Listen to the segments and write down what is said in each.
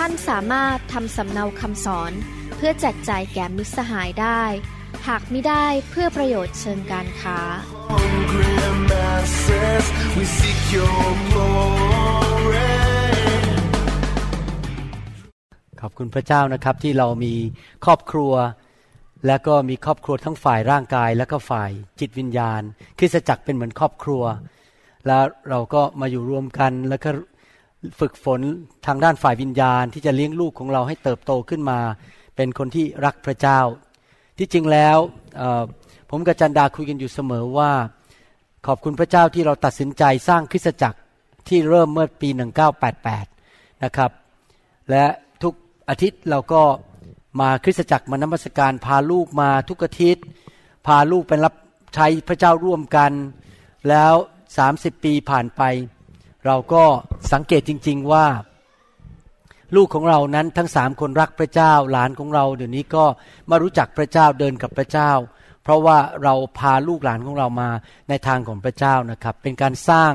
ท่านสามารถทำสำเนาคำสอน เพื่อแจกจ่ายแก่มิตรสหายได้ หากไม่ได้เพื่อประโยชน์เชิงการค้า We seek your glory. ขอบคุณพระเจ้านะครับที่เรามีครอบครัว และก็มีครอบครัวทั้งฝ่ายร่างกายและก็ฝ่ายจิตวิญญาณคริสตจักรเป็นเหมือนครอบครัว แล้วเราก็มาอยู่รวมกันแล้วก็ ฝึกฝนทางด้านฝ่ายวิญญาณ ที่จะเลี้ยงลูกของเราให้เติบโตขึ้นมา เป็นคนที่รักพระเจ้า ที่จริงแล้วผมกับจันดาคุยกันอยู่เสมอว่า ขอบคุณพระเจ้าที่เราตัดสินใจสร้างคริสตจักรที่เริ่มเมื่อปี 1988 นะครับ และทุกอาทิตย์เราก็มาคริสตจักรมานมัสการ พาลูกมาทุกอาทิตย์ พาลูกไปรับใช้พระเจ้าร่วมกัน แล้ว 30 ปีผ่านไป เราก็สังเกตจริง ๆว่า ลูกของเรานั้นทั้งสามคนรักพระเจ้า หลานของเรา เดี๋ยวนี้ก็มารู้จักพระเจ้าเดินกับพระเจ้า เพราะว่าเราพาลูกหลานของเรามาในทางของพระเจ้านะครับ เป็นการสร้าง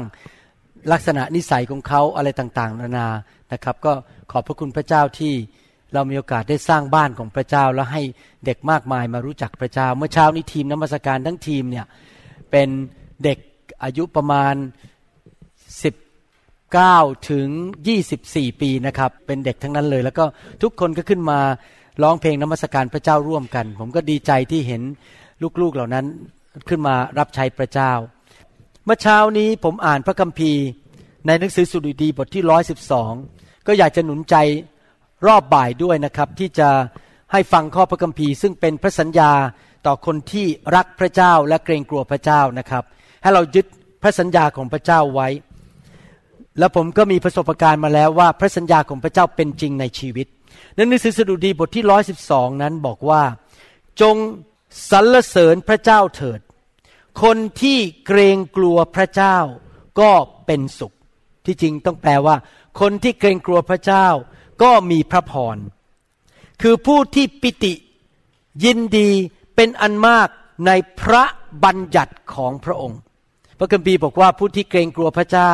ลักษณะนิสัยของเขาอะไรต่างๆ นานานะครับ ก็ขอบพระคุณพระเจ้าที่เรามีโอกาสได้สร้างบ้านของพระเจ้า แล้วให้เด็กมากมายมารู้จักพระเจ้า เมื่อเช้านี้ทีมน้ำมัสการทั้งทีมเนี่ยเป็นเด็กอายุประมาณ 9 ถึง 24 ปีนะครับ เป็นเด็กทั้งนั้นเลย แล้วก็ทุกคนก็ขึ้นมาร้องเพลงนมัสการพระเจ้าร่วมกัน ผมก็ดีใจที่เห็นลูกๆเหล่านั้นขึ้นมารับใช้พระเจ้า เมื่อเช้านี้ผมอ่านพระคัมภีร์ในหนังสือสุดุดีบทที่ร้อยสิบสองก็อยากจะหนุนใจรอบบ่ายด้วยนะครับ ที่จะให้ฟังข้อพระคัมภีร์ ซึ่งเป็นพระสัญญาต่อคนที่รักพระเจ้าและเกรงกลัวพระเจ้านะครับ ให้เรายึดพระสัญญาของพระเจ้าไว้ แล้วผมก็มีประสบการณ์มาแล้วว่าพระสัญญาของพระเจ้าเป็นจริงในชีวิตในหนังสือสดุดีบทที่ร้อยสิบสองนั้นบอกว่า จงสรรเสริญพระเจ้าเถิด คนที่เกรงกลัวพระเจ้าก็เป็นสุข ที่จริงต้องแปลว่า คนที่เกรงกลัวพระเจ้าก็มีพระพร คือผู้ที่ปิติยินดีเป็นอันมากในพระบัญญัติของพระองค์ พระคัมภีร์บอกว่าผู้ที่เกรงกลัวพระเจ้า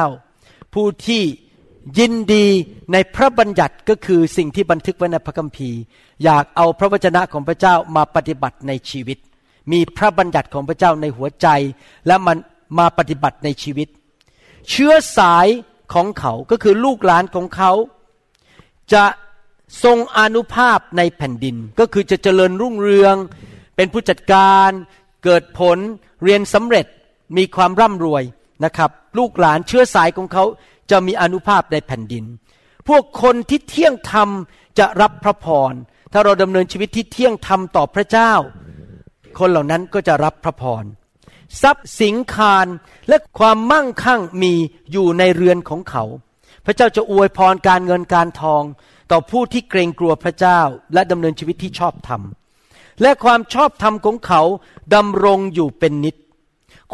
ผู้ที่ยินดีในพระบัญญัติก็คือสิ่งที่บันทึกไว้ในพระคัมภีร์ อยากเอาพระวจนะของพระเจ้ามาปฏิบัติในชีวิต มีพระบัญญัติของพระเจ้าในหัวใจ และมันมาปฏิบัติในชีวิต เชื้อสายของเขาก็คือลูกหลานของเขา จะทรงอนุภาพในแผ่นดิน ก็คือจะเจริญรุ่งเรือง เป็นผู้จัดการ เกิดผลเรียนสำเร็จมีความร่ำรวย นะครับ ลูกหลานเชื้อสายของเขาจะมีอนุภาพในแผ่นดิน พวกคนที่เที่ยงธรรมจะรับพระพร ถ้าเราดำเนินชีวิตที่เที่ยงธรรมต่อพระเจ้า คนเหล่านั้นก็จะรับพระพร ทรัพย์สินคารและความมั่งคั่งมีอยู่ในเรือนของเขา พระเจ้าจะอวยพรการเงินการทอง ต่อผู้ที่เกรงกลัวพระเจ้า และดำเนินชีวิตที่ชอบธรรม และความชอบธรรมของเขาดำรงอยู่เป็นนิจ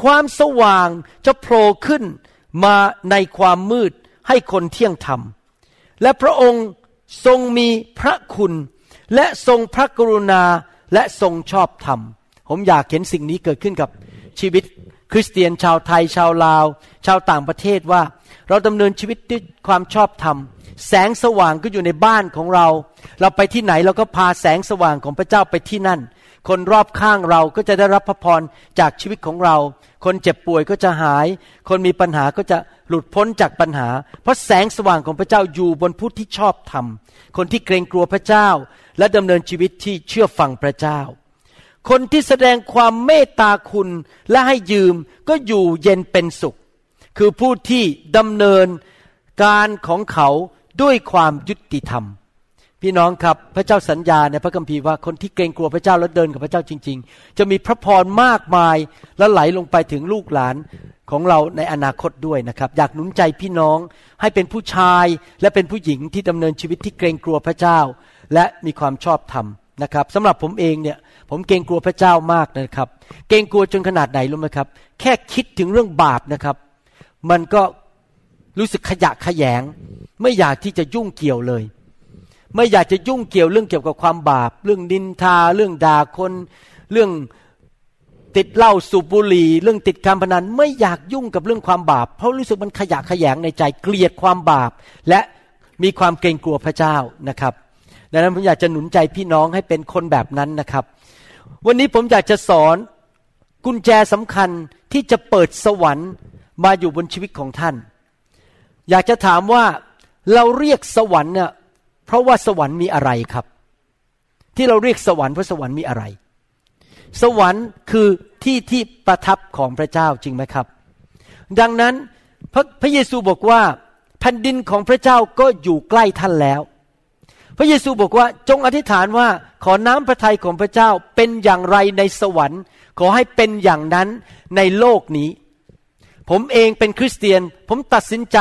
ความสว่างจะโผล่ขึ้นมาในความมืดให้คนเที่ยงธรรม และพระองค์ทรงมีพระคุณ และทรงพระกรุณาและทรงชอบธรรม ผมอยากเห็นสิ่งนี้เกิดขึ้นกับชีวิตคริสเตียนชาวไทยชาวลาว ชาวต่างประเทศว่า เราดำเนินชีวิตด้วยความชอบธรรม แสงสว่างก็อยู่ในบ้านของเรา เราไปที่ไหนเราก็พาแสงสว่างของพระเจ้าไปที่นั่น คนรอบข้างเราก็จะได้รับพระพรจากชีวิตของเรา คนเจ็บป่วยก็จะหาย คนมีปัญหาก็จะหลุดพ้นจากปัญหา เพราะแสงสว่างของพระเจ้าอยู่บนผู้ที่ชอบธรรม คนที่เกรงกลัวพระเจ้า และดำเนินชีวิตที่เชื่อฟังพระเจ้า คนที่แสดงความเมตตาคุณและให้ยืมก็อยู่เย็นเป็นสุข คือผู้ที่ดำเนินการของเขาด้วยความยุติธรรม พี่น้องครับพระเจ้าสัญญาในพระคัมภีร์ว่าคนที่เกรงกลัวพระเจ้าและเดินกับพระเจ้าจริง ๆ จะมีพระพรมากมายและไหลลงไปถึงลูกหลานของเราในอนาคตด้วยนะครับ อยากหนุนใจพี่น้องให้เป็นผู้ชายและเป็นผู้หญิงที่ดำเนินชีวิตที่เกรงกลัวพระเจ้า และมีความชอบธรรมนะครับสำหรับผมเองเนี่ยผมเกรงกลัวพระเจ้ามากนะครับ เกรงกลัวจนขนาดไหนรู้ไหมครับ แค่คิดถึงเรื่องบาปนะครับ มันก็รู้สึกขยะขยง ไม่อยากที่จะยุ่งเกี่ยวเลย ไม่อยากจะยุ่งเกี่ยวเรื่องเกี่ยวกับความบาป เรื่องดินทา เรื่องด่าคน เรื่องติดเหล้าสูบบุหรี่เรื่องติดการพนันไม่อยากยุ่งกับเรื่องความบาป เพราะรู้สึกมันขยะขยงในใจเกลียดความบาป และมีความเกรงกลัวพระเจ้านะครับดังนั้นผมอยากจะหนุนใจพี่น้องให้เป็นคนแบบนั้นนะครับ วันนี้ผมอยากจะสอนกุญแจสำคัญที่จะเปิดสวรรค์มาอยู่บนชีวิตของท่าน อยากจะถามว่าเราเรียกสวรรค์เนี่ย เพราะว่าสวรรค์มีอะไรครับ ที่เราเรียกสวรรค์เพราะสวรรค์มีอะไร สวรรค์คือที่ที่ประทับของพระเจ้าจริงไหมครับ ดังนั้นพระพระเยซูบอกว่าแผ่นดินของพระเจ้าก็อยู่ใกล้ท่านแล้ว พระเยซูบอกว่าจงอธิษฐานว่าขอน้ำพระทัยของพระเจ้าเป็นอย่างไรในสวรรค์ ขอให้เป็นอย่างนั้นในโลกนี้ ผมเองเป็นคริสเตียน ผมตัดสินใจ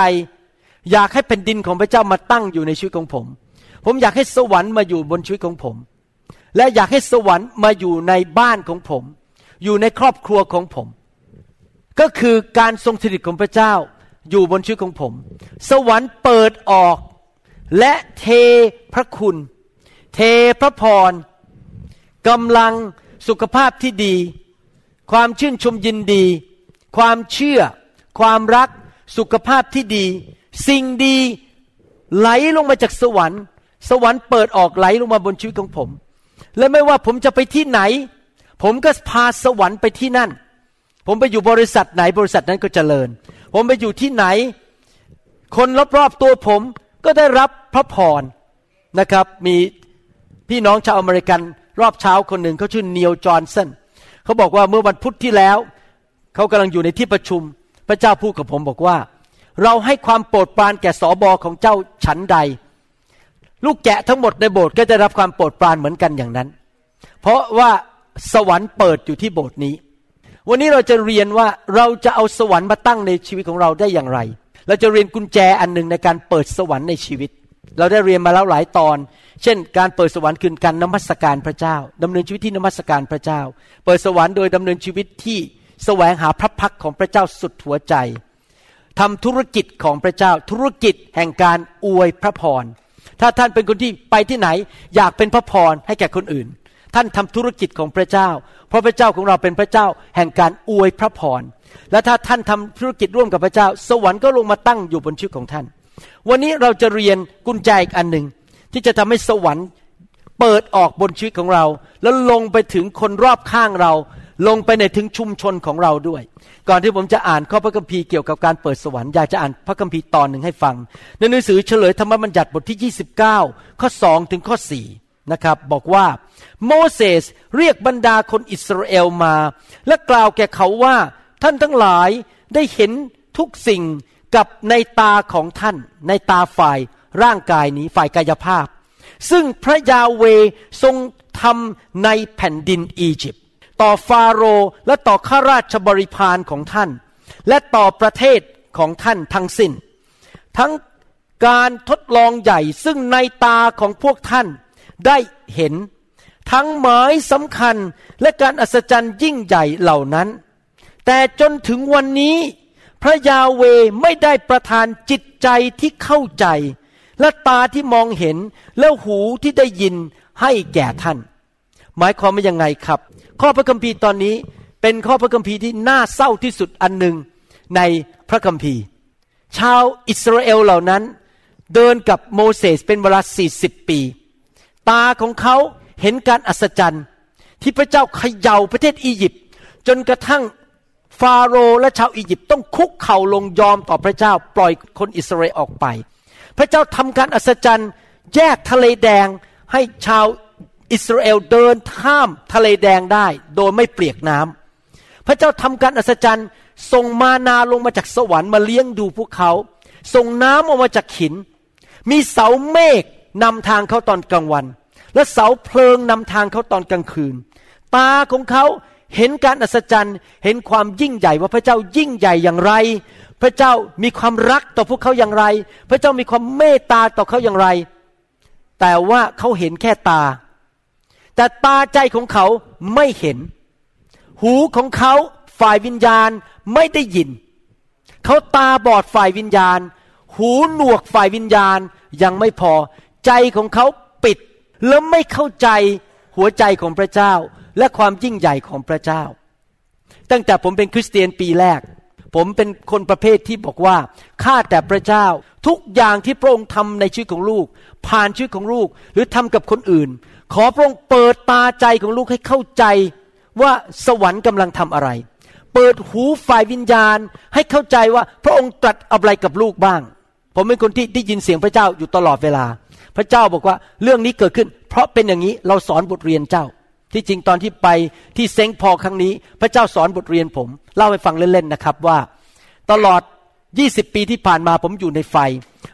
อยากให้แผ่นดินของพระเจ้ามาตั้งอยู่ในชีวิตของผม ผมอยากให้สวรรค์มาอยู่บนชีวิตของผม และอยากให้สวรรค์มาอยู่ในบ้านของผม อยู่ในครอบครัวของผม ก็คือการทรงสถิตของพระเจ้าอยู่บนชีวิตของผม สวรรค์เปิดออก และเทพระคุณ เทพระพรกำลังสุขภาพที่ดี ความชื่นชมยินดี ความเชื่อ ความรัก สุขภาพที่ดี สิ่งดีไหลลงมาจากสวรรค์ สวรรค์เปิดออกไหลลงมาบนชีวิตของผม และไม่ว่าผมจะไปที่ไหน ผมก็พาสวรรค์ไปที่นั่น ผมไปอยู่บริษัทไหนบริษัทนั้นก็เจริญ ผมไปอยู่ที่ไหน คนรอบๆตัวผมก็ได้รับพระพรนะครับ มีพี่น้องชาวอเมริกันรอบเช้าคนหนึ่งเขาชื่อเนียลจอห์นสันเขาบอกว่าเมื่อวันพุธที่แล้ว เขากำลังอยู่ในที่ประชุม พระเจ้าพูดกับผมบอกว่า เราให้ความโปรดปรานแก่สอบอของเจ้าฉันใด ลูกแกะทั้งหมดในโบสถ์ก็จะรับความโปรดปรานเหมือนกันอย่างนั้น เพราะว่าสวรรค์เปิดอยู่ที่โบสถ์นี้ วันนี้เราจะเรียนว่าเราจะเอาสวรรค์มาตั้งในชีวิตของเราได้อย่างไร เราจะเรียนกุญแจอันหนึ่งในการเปิดสวรรค์ในชีวิต เราได้เรียนมาแล้วหลายตอน เช่น การเปิดสวรรค์คือการนมัสการพระเจ้าดำเนินชีวิตที่นมัสการพระเจ้า เปิดสวรรค์โดยดำเนินชีวิตที่แสวงหาพระพักของพระเจ้าสุดหัวใจทำธุรกิจของพระเจ้าธุรกิจแห่งการอวยพระพร ถ้าท่านเป็นคนที่ไปที่ไหน อยากเป็นพระพรให้แก่คนอื่น ท่านทำธุรกิจของพระเจ้า เพราะพระเจ้าของเราเป็นพระเจ้าแห่งการอวยพระพร และถ้าท่านทำธุรกิจร่วมกับพระเจ้า สวรรค์ก็ลงมาตั้งอยู่บนชีวิตของท่าน วันนี้เราจะเรียนกุญแจอีกอันหนึ่งที่จะทำให้สวรรค์เปิดออกบนชีวิตของเรา แล้วลงไปถึงคนรอบข้างเรา ลงไปในถึงชุมชนของเราด้วย ก่อนที่ผมจะอ่านข้อพระคัมภีร์เกี่ยวกับการเปิดสวรรค์อยากจะอ่านพระคัมภีร์ตอนหนึ่งให้ฟัง ในหนังสือเฉลยธรรมบัญญัติบทที่ 29 ข้อ 2 ถึงข้อ 4 นะครับ บอกว่า โมเสสเรียกบรรดาคนอิสราเอลมา และกล่าวแก่เขาว่าท่านทั้งหลายได้เห็นทุกสิ่งกับในตาของท่าน ในตาฝ่ายร่างกายนี้ฝ่ายกายภาพ ซึ่งพระยาเวทรงทำในแผ่นดินอียิปต์ ต่อฟาโรห์และต่อข้าราชบริพารของท่าน และต่อประเทศของท่านทั้งสิน้น ทั้งการทดลองใหญ่ซึ่งในตาของพวกท่านได้เห็น ทั้งหมายสำคัญและการอัศจรรย์ยิ่งใหญ่เหล่านั้น แต่จนถึงวันนี้ พระยาเวไม่ได้ประทานจิตใจที่เข้าใจ และตาที่มองเห็นและหูที่ได้ยินให้แก่ท่าน หมายความว่ายังไงครับ ข้อพระคัมภีร์ตอนนี้เป็นข้อพระคัมภีร์ที่น่าเศร้าที่สุดอันหนึ่งในพระคัมภีร์ ชาวอิสราเอลเหล่านั้นเดินกับโมเสสเป็นเวลา40 ปี ตาของเขาเห็นการอัศจรรย์ ที่พระเจ้าเขย่าประเทศอียิปต์จนกระทั่งฟาโรห์และชาวอียิปต์ต้องคุกเข่าลงยอมต่อพระเจ้าปล่อยคนอิสราเอลออกไป พระเจ้าทำการอัศจรรย์ แยกทะเลแดงให้ชาว อิสราเอลเดินข้ามทะเลแดงได้ โดยไม่เปียกน้ำพระเจ้าทำการอัศจรรย์ส่งมานาลงมาจากสวรรค์มาเลี้ยงดูพวกเขา ส่งน้ำออกมาจากหิน มีเสาเมฆนำทางเขาตอนกลางวัน และเสาเพลิงนำทางเขาตอนกลางคืน ตาของเขาเห็นการอัศจรรย์ เห็นความยิ่งใหญ่ว่าพระเจ้ายิ่งใหญ่อย่างไร พระเจ้ามีความรักต่อพวกเขาอย่างไร พระเจ้ามีความเมตตาต่อเขาอย่างไร แต่ว่าเขาเห็นแค่ตา แต่ตาใจของเขาไม่เห็น หูของเขาฝ่ายวิญญาณไม่ได้ยิน เขาตาบอดฝ่ายวิญญาณ หูหนวกฝ่ายวิญญาณยังไม่พอ ใจของเขาปิด แล้วไม่เข้าใจหัวใจของพระเจ้า และความยิ่งใหญ่ของพระเจ้า ตั้งแต่ผมเป็นคริสเตียนปีแรก ผมเป็นคนประเภทที่บอกว่าข้าแต่พระเจ้าทุกอย่างที่พระองค์ทำในชีวิตของลูก ผ่านชีวิตของลูก หรือทำกับคนอื่น ขอพระองค์เปิดตาใจของลูกให้เข้าใจว่าสวรรค์กำลังทำอะไร เปิดหูฝ่ายวิญญาณให้เข้าใจว่าพระองค์ตรัสอะไรกับลูกบ้าง ผมเป็นคนที่ได้ยินเสียงพระเจ้าอยู่ตลอดเวลา พระเจ้าบอกว่าเรื่องนี้เกิดขึ้น เพราะเป็นอย่างนี้เราสอนบทเรียนเจ้า ที่จริงตอนที่ไปที่เซ็งพอครั้งนี้ พระเจ้าสอนบทเรียนผม เล่าให้ฟังเล่นๆนะครับว่า ตลอด 20 ปีที่ผ่านมาผมอยู่ในไฟ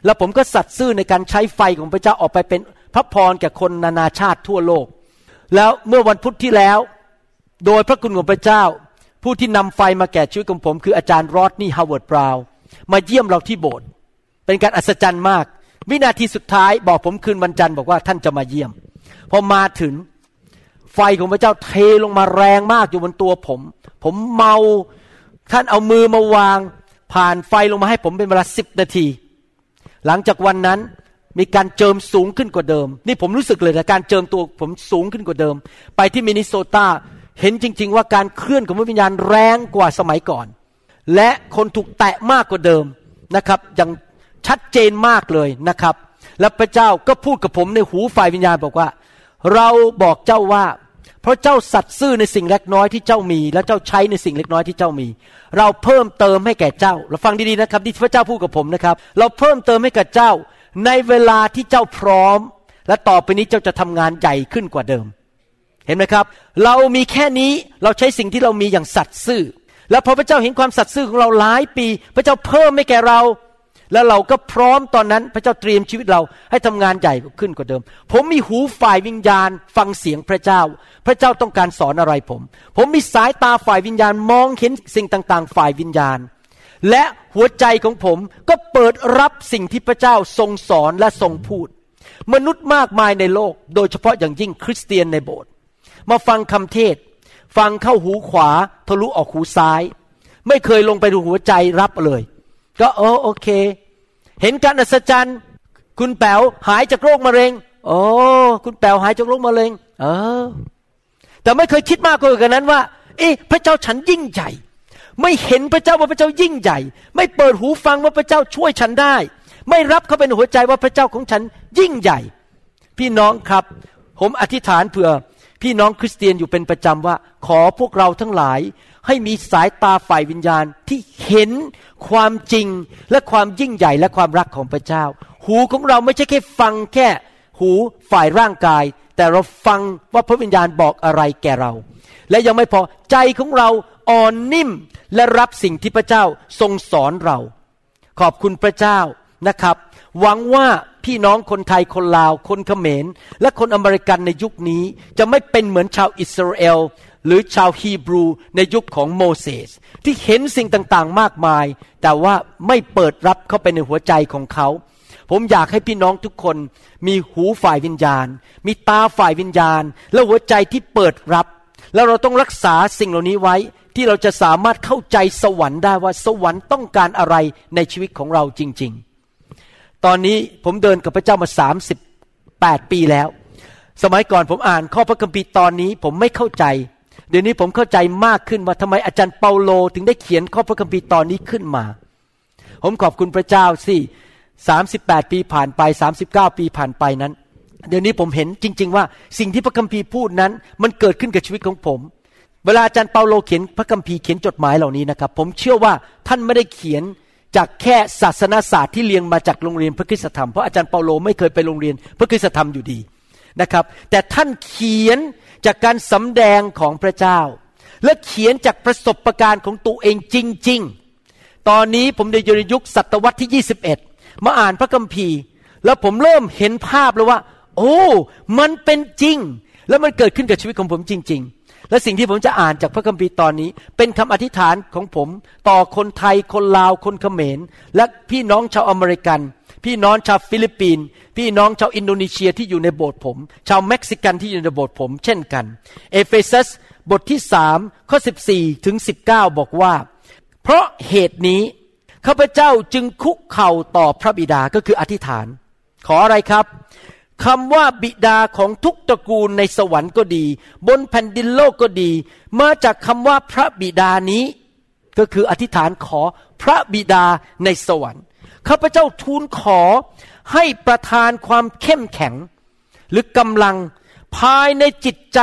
แล้วผมก็สัตย์ซื่อในการใช้ไฟของพระเจ้าออกไปเป็น พระพรแก่คนนานาชาติทั่วโลก แล้วเมื่อวันพุธที่แล้ว โดยพระคุณของพระเจ้า ผู้ที่นำไฟมาแก่ชีวิตของผม คืออาจารย์รอดนี่ฮาวเวิร์ดบราวน์มาเยี่ยมเราที่โบสถ์เป็นการอัศจรรย์มาก วินาทีสุดท้ายบอกผมคืนวันจันทร์บอกว่าท่านจะมาเยี่ยม พอมาถึงไฟของพระเจ้าเทลงมาแรงมากอยู่บนตัวผม ผมเมาท่านเอามือมาวาง ผ่านไฟลงมาให้ผมเป็นเวลาสิบนาที หลังจากวันนั้น มีการเจิมสูงขึ้นกว่าเดิม นี่ผมรู้สึกเลยนะการเจิมตัวผมสูงขึ้นกว่าเดิม ไปที่มินนิโซตาเห็นจริง ๆ ว่าการเคลื่อนของพระวิญญาณแรงกว่าสมัยก่อน และคนถูกแตะมากกว่าเดิมนะครับอย่างชัดเจนมากเลยนะครับ และพระเจ้าก็พูดกับผมในหูฝ่ายวิญญาณบอกว่า เราบอกเจ้าว่า เพราะเจ้าสัตย์ซื่อในสิ่งเล็กน้อยที่เจ้ามี และเจ้าใช้ในสิ่งเล็กน้อยที่เจ้ามี เราเพิ่มเติมให้แก่เจ้า เราฟังดีๆนะครับที่พระเจ้าพูดกับผมนะครับ เราเพิ่มเติมให้แก่เจ้า ในเวลาที่เจ้าพร้อม และต่อไปนี้เจ้าจะทำงานใหญ่ขึ้นกว่าเดิม เห็นไหมครับ เรามีแค่นี้เราใช้สิ่งที่เรามีอย่างสัตย์ซื่อ แล้วพอพระเจ้าเห็นความสัตย์ซื่อของเราหลายปี พระเจ้าเพิ่มให้แก่เรา แล้วเราก็พร้อมตอนนั้น พระเจ้าเตรียมชีวิตเราให้ทำงานใหญ่ขึ้นกว่าเดิม ผมมีหูฝ่ายวิญญาณ ฟังเสียงพระเจ้า พระเจ้าต้องการสอนอะไรผม ผมมีสายตาฝ่ายวิญญาณมองเห็นสิ่งต่าง ๆ ฝ่ายวิญญาณ และหัวใจของผมก็เปิดรับสิ่งที่พระเจ้าทรงสอนและทรงพูด มนุษย์มากมายในโลก โดยเฉพาะอย่างยิ่งคริสเตียนในโบสถ์มาฟังคำเทศ ฟังเข้าหูขวาทะลุออกหูซ้าย ไม่เคยลงไปดูหัวใจรับเลย ก็เออโอเค เห็นการอัศจรรย์ คุณแป๋วหายจากโรคมะเร็งโอ้คุณแป๋วหายจากโรคมะเร็ง เออ แต่ไม่เคยคิดมากกว่านั้นว่า เอ๊ะพระเจ้าฉันยิ่งใหญ่ ไม่เห็นพระเจ้าว่าพระเจ้ายิ่งใหญ่ ไม่เปิดหูฟังว่าพระเจ้าช่วยฉันได้ ไม่รับเข้าเป็นหัวใจว่าพระเจ้าของฉันยิ่งใหญ่ พี่น้องครับ ผมอธิษฐานเผื่อ พี่น้องคริสเตียนอยู่เป็นประจำว่า ขอพวกเราทั้งหลาย ให้มีสายตาฝ่ายวิญญาณที่เห็นความจริงและความยิ่งใหญ่และความรักของพระเจ้า หูของเราไม่ใช่แค่ฟังแค่หูฝ่ายร่างกาย แต่เราฟังว่าพระวิญญาณบอกอะไรแก่เรา และยังไม่พอใจของเรา อ่อนนิ่มและรับสิ่งที่พระเจ้าทรงสอนเรา ขอบคุณพระเจ้านะครับ หวังว่าพี่น้องคนไทยคนลาว คนเขมร และคนอเมริกันในยุคนี้จะไม่เป็นเหมือนชาวอิสราเอลหรือชาวฮีบรูในยุคของโมเสสที่เห็นสิ่งต่างๆมากมาย แต่ว่าไม่เปิดรับเข้าไปในหัวใจของเขา ผมอยากให้พี่น้องทุกคนมีหูฝ่ายวิญญาณ มีตาฝ่ายวิญญาณ และหัวใจที่เปิดรับ แล้วเราต้องรักษาสิ่งเหล่านี้ไว้ ที่เราจะสามารถเข้าใจสวรรค์ได้ว่าสวรรค์ต้องการอะไรในชีวิตของเราจริง ๆ ตอนนี้ผมเดินกับพระเจ้ามาสามสิบแปดปีแล้ว สมัยก่อนผมอ่านข้อพระคัมภีร์ตอนนี้ผมไม่เข้าใจ เดี๋ยวนี้ผมเข้าใจมากขึ้นว่าทำไมอาจารย์เปาโลถึงได้เขียนข้อพระคัมภีร์ตอนนี้ขึ้นมา ผมขอบคุณพระเจ้าสิสามสิบแปดปีผ่านไปสามสิบเก้าปีผ่านไปนั้น เดี๋ยวนี้ผมเห็นจริง ๆ ว่าสิ่งที่พระคัมภีร์พูดนั้น มันเกิดขึ้นกับชีวิตของผม เวลาอาจารย์เปาโลเขียนพระคัมภีร์เขียนจดหมายเหล่านี้นะครับ ผมเชื่อว่าท่านไม่ได้เขียนจากแค่ศาสนาศาสตร์ที่เรียนมาจากโรงเรียนพระคริสธรรมเพราะอาจารย์เปาโลไม่เคยไปโรงเรียนพระคริสธรรมอยู่ดีนะครับ แต่ท่านเขียนจากการสำแดงของพระเจ้า และเขียนจากประสบการณ์ของตัวเองจริง ๆ ตอนนี้ผมได้อยู่ในยุคศตวรรษที่ 21 มาอ่านพระคัมภีร์ แล้วผมเริ่มเห็นภาพแล้วว่า โอ้ มันเป็นจริง แล้วมันเกิดขึ้นกับชีวิตของผมจริง ๆ และสิ่งที่ผมจะอ่านจากพระคัมภีร์ตอนนี้ เป็นคำอธิษฐานของผมต่อคนไทยคนลาวคนเขมร และพี่น้องชาวอเมริกัน พี่น้องชาวฟิลิปปินส์พี่น้องชาวอินโดนีเซียที่อยู่ในโบสถ์ผม ชาวเม็กซิกันที่อยู่ในโบสถ์ผม เช่นกัน เอเฟซัสบทที่สามข้อ 14ถึง19 บอกว่า เพราะเหตุนี้ข้าพเจ้าจึงคุกเข่าต่อพระบิดาก็คืออธิษฐาน ขออะไรครับ คำว่าบิดาของทุกตระกูลในสวรรค์ก็ดี บนแผ่นดินโลกก็ดี มาจากคำว่าพระบิดานี้ ก็คืออธิษฐานขอพระบิดาในสวรรค์ข้าพเจ้าทูลขอให้ประทานความเข้มแข็ง หรือกำลังภายในจิตใจ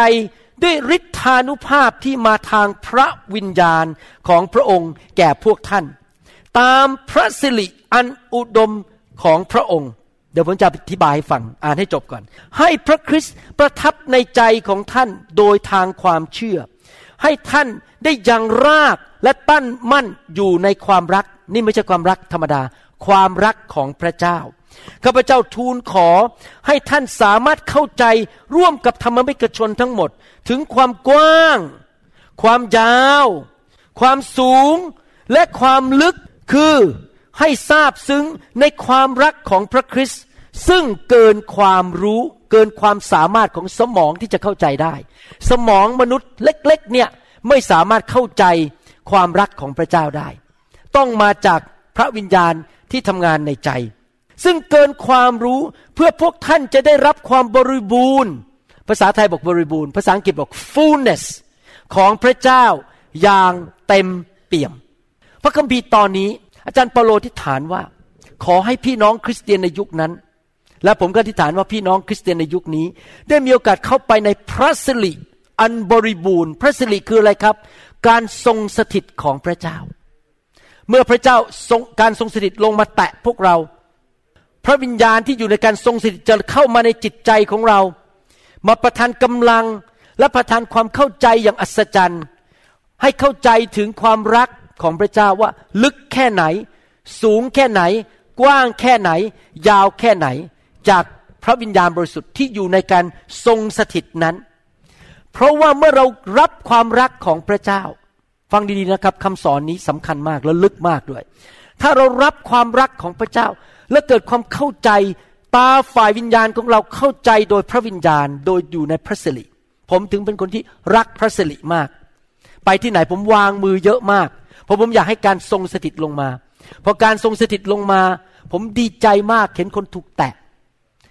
ด้วยฤทธานุภาพที่มาทางพระวิญญาณของพระองค์แก่พวกท่าน ตามพระสิริอันอุดมของพระองค์ เดี๋ยวผมจะอธิบายให้ฟังอ่านให้จบก่อน ให้พระคริสต์ประทับในใจของท่านโดยทางความเชื่อ ให้ท่านได้ยังรากและตั้นมั่นอยู่ในความรัก นี่ไม่ใช่ความรักธรรมดา ความรักของพระเจ้าข้าพเจ้าทูลขอให้ท่านสามารถเข้าใจร่วมกับธรรมมิกชนทั้งหมด ถึงความกว้าง ความยาว ความสูง และความลึกคือให้ทราบซึ้งในความรักของพระคริสต์ ซึ่งเกินความรู้เกินความสามารถของสมองที่จะเข้าใจได้ สมองมนุษย์เล็ก ๆ เนี่ยไม่สามารถเข้าใจความรักของพระเจ้าได้ ต้องมาจากพระวิญญาณที่ทำงานในใจ ซึ่งเกินความรู้เพื่อพวกท่านจะได้รับความบริบูรณ์ ภาษาไทยบอกบริบูรณ์ ภาษาอังกฤษบอก fullness ของพระเจ้าอย่างเต็มเปี่ยม พระคัมภีร์ตอนนี้ อาจารย์เปาโลที่ฐานว่า ขอให้พี่น้องคริสเตียนในยุคนั้น และผมก็ที่ฐานว่าพี่น้องคริสเตียนในยุคนี้ ได้มีโอกาสเข้าไปในพระสิริอันบริบูรณ์ พระสิริคืออะไรครับ การทรงสถิตของพระเจ้า เมื่อพระเจ้าทรงการทรงสถิตลงมาแตะพวกเรา พระวิญญาณที่อยู่ในการทรงสถิตจะเข้ามาในจิตใจของเรา มาประทานกำลังและประทานความเข้าใจอย่างอัศจรรย์ ให้เข้าใจถึงความรักของพระเจ้าว่า ลึกแค่ไหน สูงแค่ไหน กว้างแค่ไหน ยาวแค่ไหน จากพระวิญญาณบริสุทธิ์ที่อยู่ในการทรงสถิตนั้น เพราะว่าเมื่อเรารับความรักของพระเจ้า ฟังดีๆนะครับคำสอนนี้สำคัญมากและลึกมากด้วย ถ้าเรารับความรักของพระเจ้า และเกิดความเข้าใจตาฝ่ายวิญญาณของเราเข้าใจโดยพระวิญญาณโดยอยู่ในพระสิริผมถึงเป็นคนที่รักพระสิริมาก ไปที่ไหนผมวางมือเยอะมาก เพราะผมอยากให้การทรงสถิตลงมาพอการทรงสถิตลงมา ผมดีใจมากเห็นคนถูกแตะ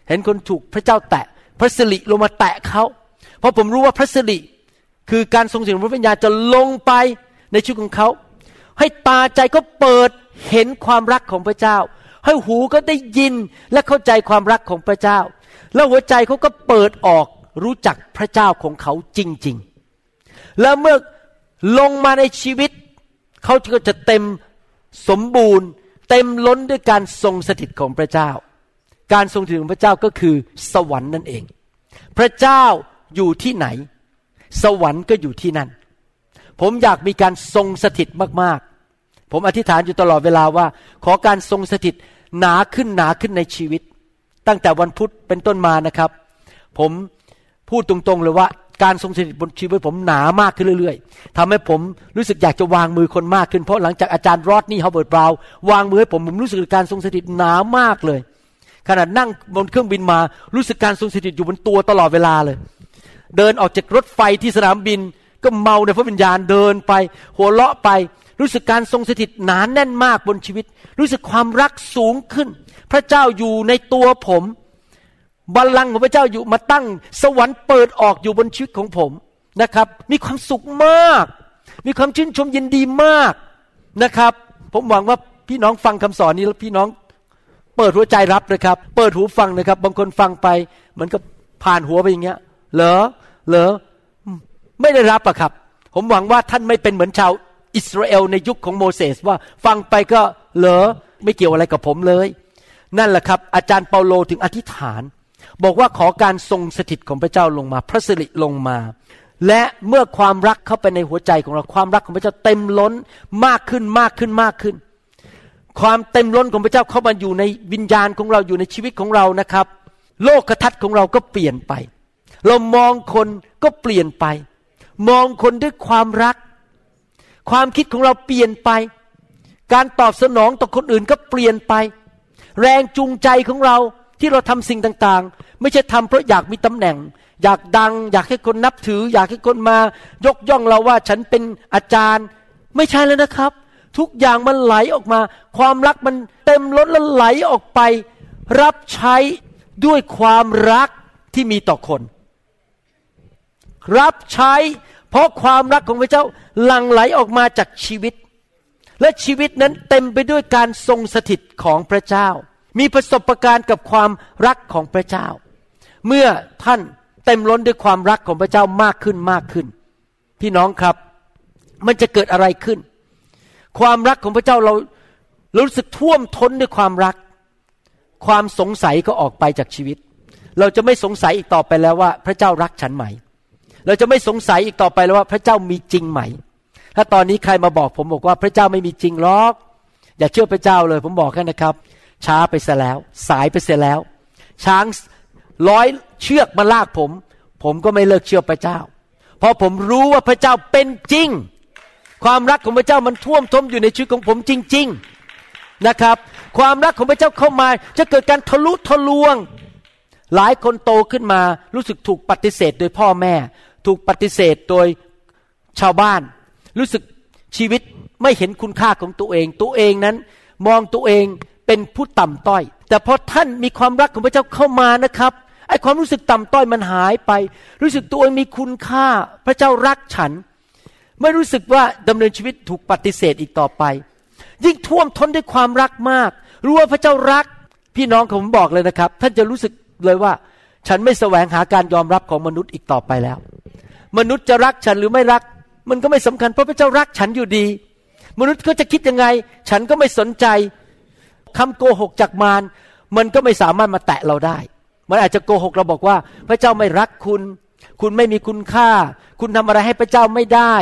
เห็นคนถูกพระเจ้าแตะ พระสิริลงมาแตะเขาเพราะผมรู้ว่าพระสิริคือการทรงสถิตของพระวิญญาณจะลงไปในชีวิตของเขา ให้ตาใจก็เปิดเห็นความรักของพระเจ้า ให้หูก็ได้ยินและเข้าใจความรักของพระเจ้า แล้วหัวใจเขาก็เปิดออกรู้จักพระเจ้าของเขาจริง ๆ แล้วเมื่อลงมาในชีวิต เขาก็จะเต็มสมบูรณ์ เต็มล้นด้วยการทรงสถิตของพระเจ้า การทรงสถิตของพระเจ้าก็คือสวรรค์นั่นเอง พระเจ้าอยู่ที่ไหน สวรรค์ก็อยู่ที่นั่น ผมอยากมีการทรงสถิตมากๆ ผมอธิษฐานอยู่ตลอดเวลาว่า ขอการทรงสถิตหนาขึ้นหนาขึ้นในชีวิต ตั้งแต่วันพุธเป็นต้นมานะครับ ผมพูดตรงๆเลยว่าการทรงสถิตบนชีวิตผมหนามากขึ้นเรื่อยๆทำให้ผมรู้สึกอยากจะวางมือคนมากขึ้น เพราะหลังจากอาจารย์รอดนี่ฮาวเวิร์ดบราวน์วางมือให้ผมผมรู้สึกการทรงสถิตหนามากเลย ขนาดนั่งบนเครื่องบินมา รู้สึกการทรงสถิตอยู่บนตัวตลอดเวลาเลย เดินออกจากรถไฟที่สนามบิน ก็เมาในพระวิญญาณเดินไป หัวเราะไป รู้สึกการทรงสถิตหนานแน่นมากบนชีวิต รู้สึกความรักสูงขึ้น พระเจ้าอยู่ในตัวผมบัลลังก์ของพระเจ้าอยู่มาตั้ง สวรรค์เปิดออกอยู่บนชีวิตของผมนะครับ มีความสุขมาก มีความชื่นชมยินดีมากนะครับ ผมหวังว่าพี่น้องฟังคำสอนนี้แล้วพี่น้อง เปิดหัวใจรับนะครับ เปิดหูฟังนะครับ บางคนฟังไปมือนกับผ่านหัวไปอย่างเงี้ย เหรอ เหรอ ไม่ได้รับอะครับ ผมหวังว่าท่านไม่เป็นเหมือนชาวอิสราเอลในยุคของโมเสสว่าฟังไปก็เหรอ ไม่เกี่ยวอะไรกับผมเลย นั่นแหละครับ อาจารย์เปาโลถึงอธิษฐาน บอกว่าขอการทรงสถิตของพระเจ้าลงมา พระสิริลงมา และเมื่อความรักเข้าไปในหัวใจของเราความรักของพระเจ้าเต็มล้นมากขึ้นมากขึ้นมากขึ้น ความเต็มล้นของพระเจ้าเข้ามาอยู่ในวิญญาณของเราอยู่ในชีวิตของเรานะครับ โลกทัศน์ของเราก็เปลี่ยนไป เรามองคนก็เปลี่ยนไป มองคนด้วยความรัก ความคิดของเราเปลี่ยนไป การตอบสนองต่อคนอื่นก็เปลี่ยนไป แรงจูงใจของเราที่เราทำสิ่งต่างๆ ไม่ใช่ทำเพราะอยากมีตำแหน่ง อยากดัง อยากให้คนนับถือ อยากให้คนมายกย่องเราว่าฉันเป็นอาจารย์ ไม่ใช่แล้วนะครับ ทุกอย่างมันไหลออกมา ความรักมันเต็มล้นและไหลออกไป รับใช้ด้วยความรักที่มีต่อคน รับใช้ เพราะความรักของพระเจ้าหลั่งไหลออกมาจากชีวิต และชีวิตนั้นเต็มไปด้วยการทรงสถิตของพระเจ้า มีประสบะการณ์กับความรักของพระเจ้า เมื่อท่านเต็มล้นด้วยความรักของพระเจ้ามากขึ้นมากขึ้น พี่น้องครับ มันจะเกิดอะไรขึ้น ความรักของพระเจ้าเราเรารู้สึกท่วมท้นด้วยความรัก ความสงสัยก็ออกไปจากชีวิต เราจะไม่สงสัยอีกต่อไปแล้วว่า พระเจ้ารักฉันไหม เราจะไม่สงสัยอีกต่อไปแล้วว่าพระเจ้ามีจริงไหม ถ้าตอนนี้ใครมาบอกผมบอกว่าพระเจ้าไม่มีจริงหรอก อย่าเชื่อพระเจ้าเลย ผมบอกแค่นะครับ ช้าไปเสียแล้ว สายไปเสียแล้ว ช้างร้อยเชือกมาลากผม ผมก็ไม่เลิกเชื่อพระเจ้า เพราะผมรู้ว่าพระเจ้าเป็นจริง ความรักของพระเจ้ามันท่วมท้มอยู่ในชีวิตของผมจริง ๆนะครับ ความรักของพระเจ้าเข้ามาจะเกิดการทะลุทะลวง หลายคนโตขึ้นมารู้สึกถูกปฏิเสธโดยพ่อแม่ ถูกปฏิเสธโดยชาวบ้าน รู้สึกชีวิตไม่เห็นคุณค่าของตัวเอง ตัวเองนั้นมองตัวเองเป็นผู้ต่ำต้อย แต่พอท่านมีความรักของพระเจ้าเข้ามานะครับไอความรู้สึกต่ำต้อยมันหายไป รู้สึกตัวเองมีคุณค่า พระเจ้ารักฉัน ไม่รู้สึกว่าดำเนินชีวิตถูกปฏิเสธอีกต่อไป ยิ่งท่วมท้นด้วยความรักมาก รู้ว่าพระเจ้ารัก พี่น้องผมบอกเลยนะครับ ท่านจะรู้สึกเลยว่า ฉันไม่แสวงหาการยอมรับของมนุษย์อีกต่อไปแล้ว มนุษย์จะรักฉันหรือไม่รัก มันก็ไม่สำคัญเพราะพระเจ้ารักฉันอยู่ดี มนุษย์ก็จะคิดยังไง ฉันก็ไม่สนใจคำโกหกจากมารมันก็ไม่สามารถมาแตะเราได้ มันอาจจะโกหกเราบอกว่า พระเจ้าไม่รักคุณ คุณไม่มีคุณค่า คุณทำอะไรให้พระเจ้าไม่ได้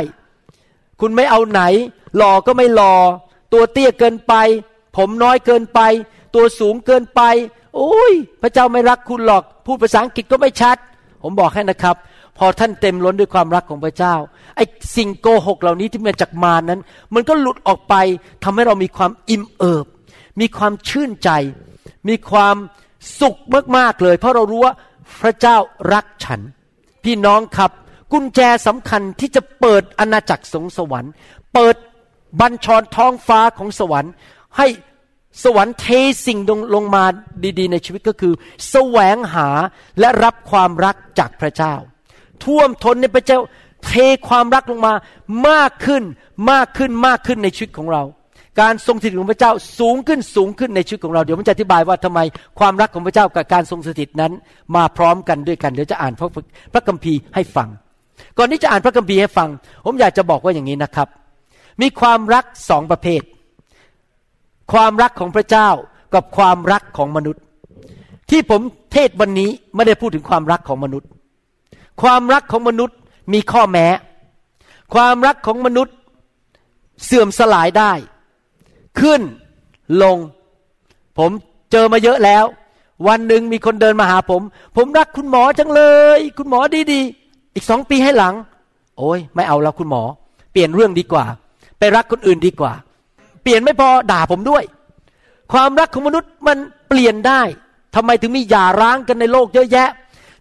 คุณไม่เอาไหน หล่อก็ไม่หล่อ ตัวเตี้ยเกินไป ผมน้อยเกินไป ตัวสูงเกินไป โอ้ย พระเจ้าไม่รักคุณหรอก พูดภาษาอังกฤษก็ไม่ชัด ผมบอกให้นะครับ พอท่านเต็มล้นด้วยความรักของพระเจ้า ไอ้สิ่งโกหกเหล่านี้ที่มาจากมารนั้น มันก็หลุดออกไปทำให้เรามีความอิ่มเอิบ มีความชื่นใจ มีความสุขมากๆเลย เพราะเรารู้ว่าพระเจ้ารักฉัน พี่น้องครับ กุญแจสำคัญที่จะเปิดอาณาจักรสงสวรรค์ เปิดบัญชรท้องฟ้าของสวรรค์ ให้สวรรค์เทสิ่งลงลงมาดีๆ ในชีวิตก็คือ แสวงหาและรับความรักจากพระเจ้า ท่วมท้นในพระเจ้าเทความรักลงมามากขึ้นมากขึ้นมากขึ้นในชีวิตของเรา การทรงสถิตของพระเจ้าสูงขึ้นสูงขึ้นในชีวิตของเราเดี๋ยวผมจะอธิบายว่าทำไมความรักของพระเจ้ากับการทรงสถิตนั้น มาพร้อมกันด้วยกันเดี๋ยวจะอ่านพระพระคัมภีร์ให้ฟัง ก่อนที่จะอ่านพระคัมภีร์ให้ฟัง ผมอยากจะบอกว่าอย่างนี้นะครับ มีความรักสองประเภท ความรักของพระเจ้ากับความรักของมนุษย์ ที่ผมเทศวันนี้ไม่ได้พูดถึงความรักของมนุษย์ ความรักของมนุษย์มีข้อแม้ ความรักของมนุษย์เสื่อมสลายได้ ขึ้นลง ผมเจอมาเยอะแล้ว วันหนึ่งมีคนเดินมาหาผม ผมรักคุณหมอจังเลย คุณหมอดีๆ อีกสองปีให้หลัง โอ้ยไม่เอาแล้วคุณหมอ เปลี่ยนเรื่องดีกว่า ไปรักคนอื่นดีกว่า เปลี่ยนไม่พอด่าผมด้วย ความรักของมนุษย์มันเปลี่ยนได้ทำไมถึงมีหย่าร้างกันในโลกเยอะแยะ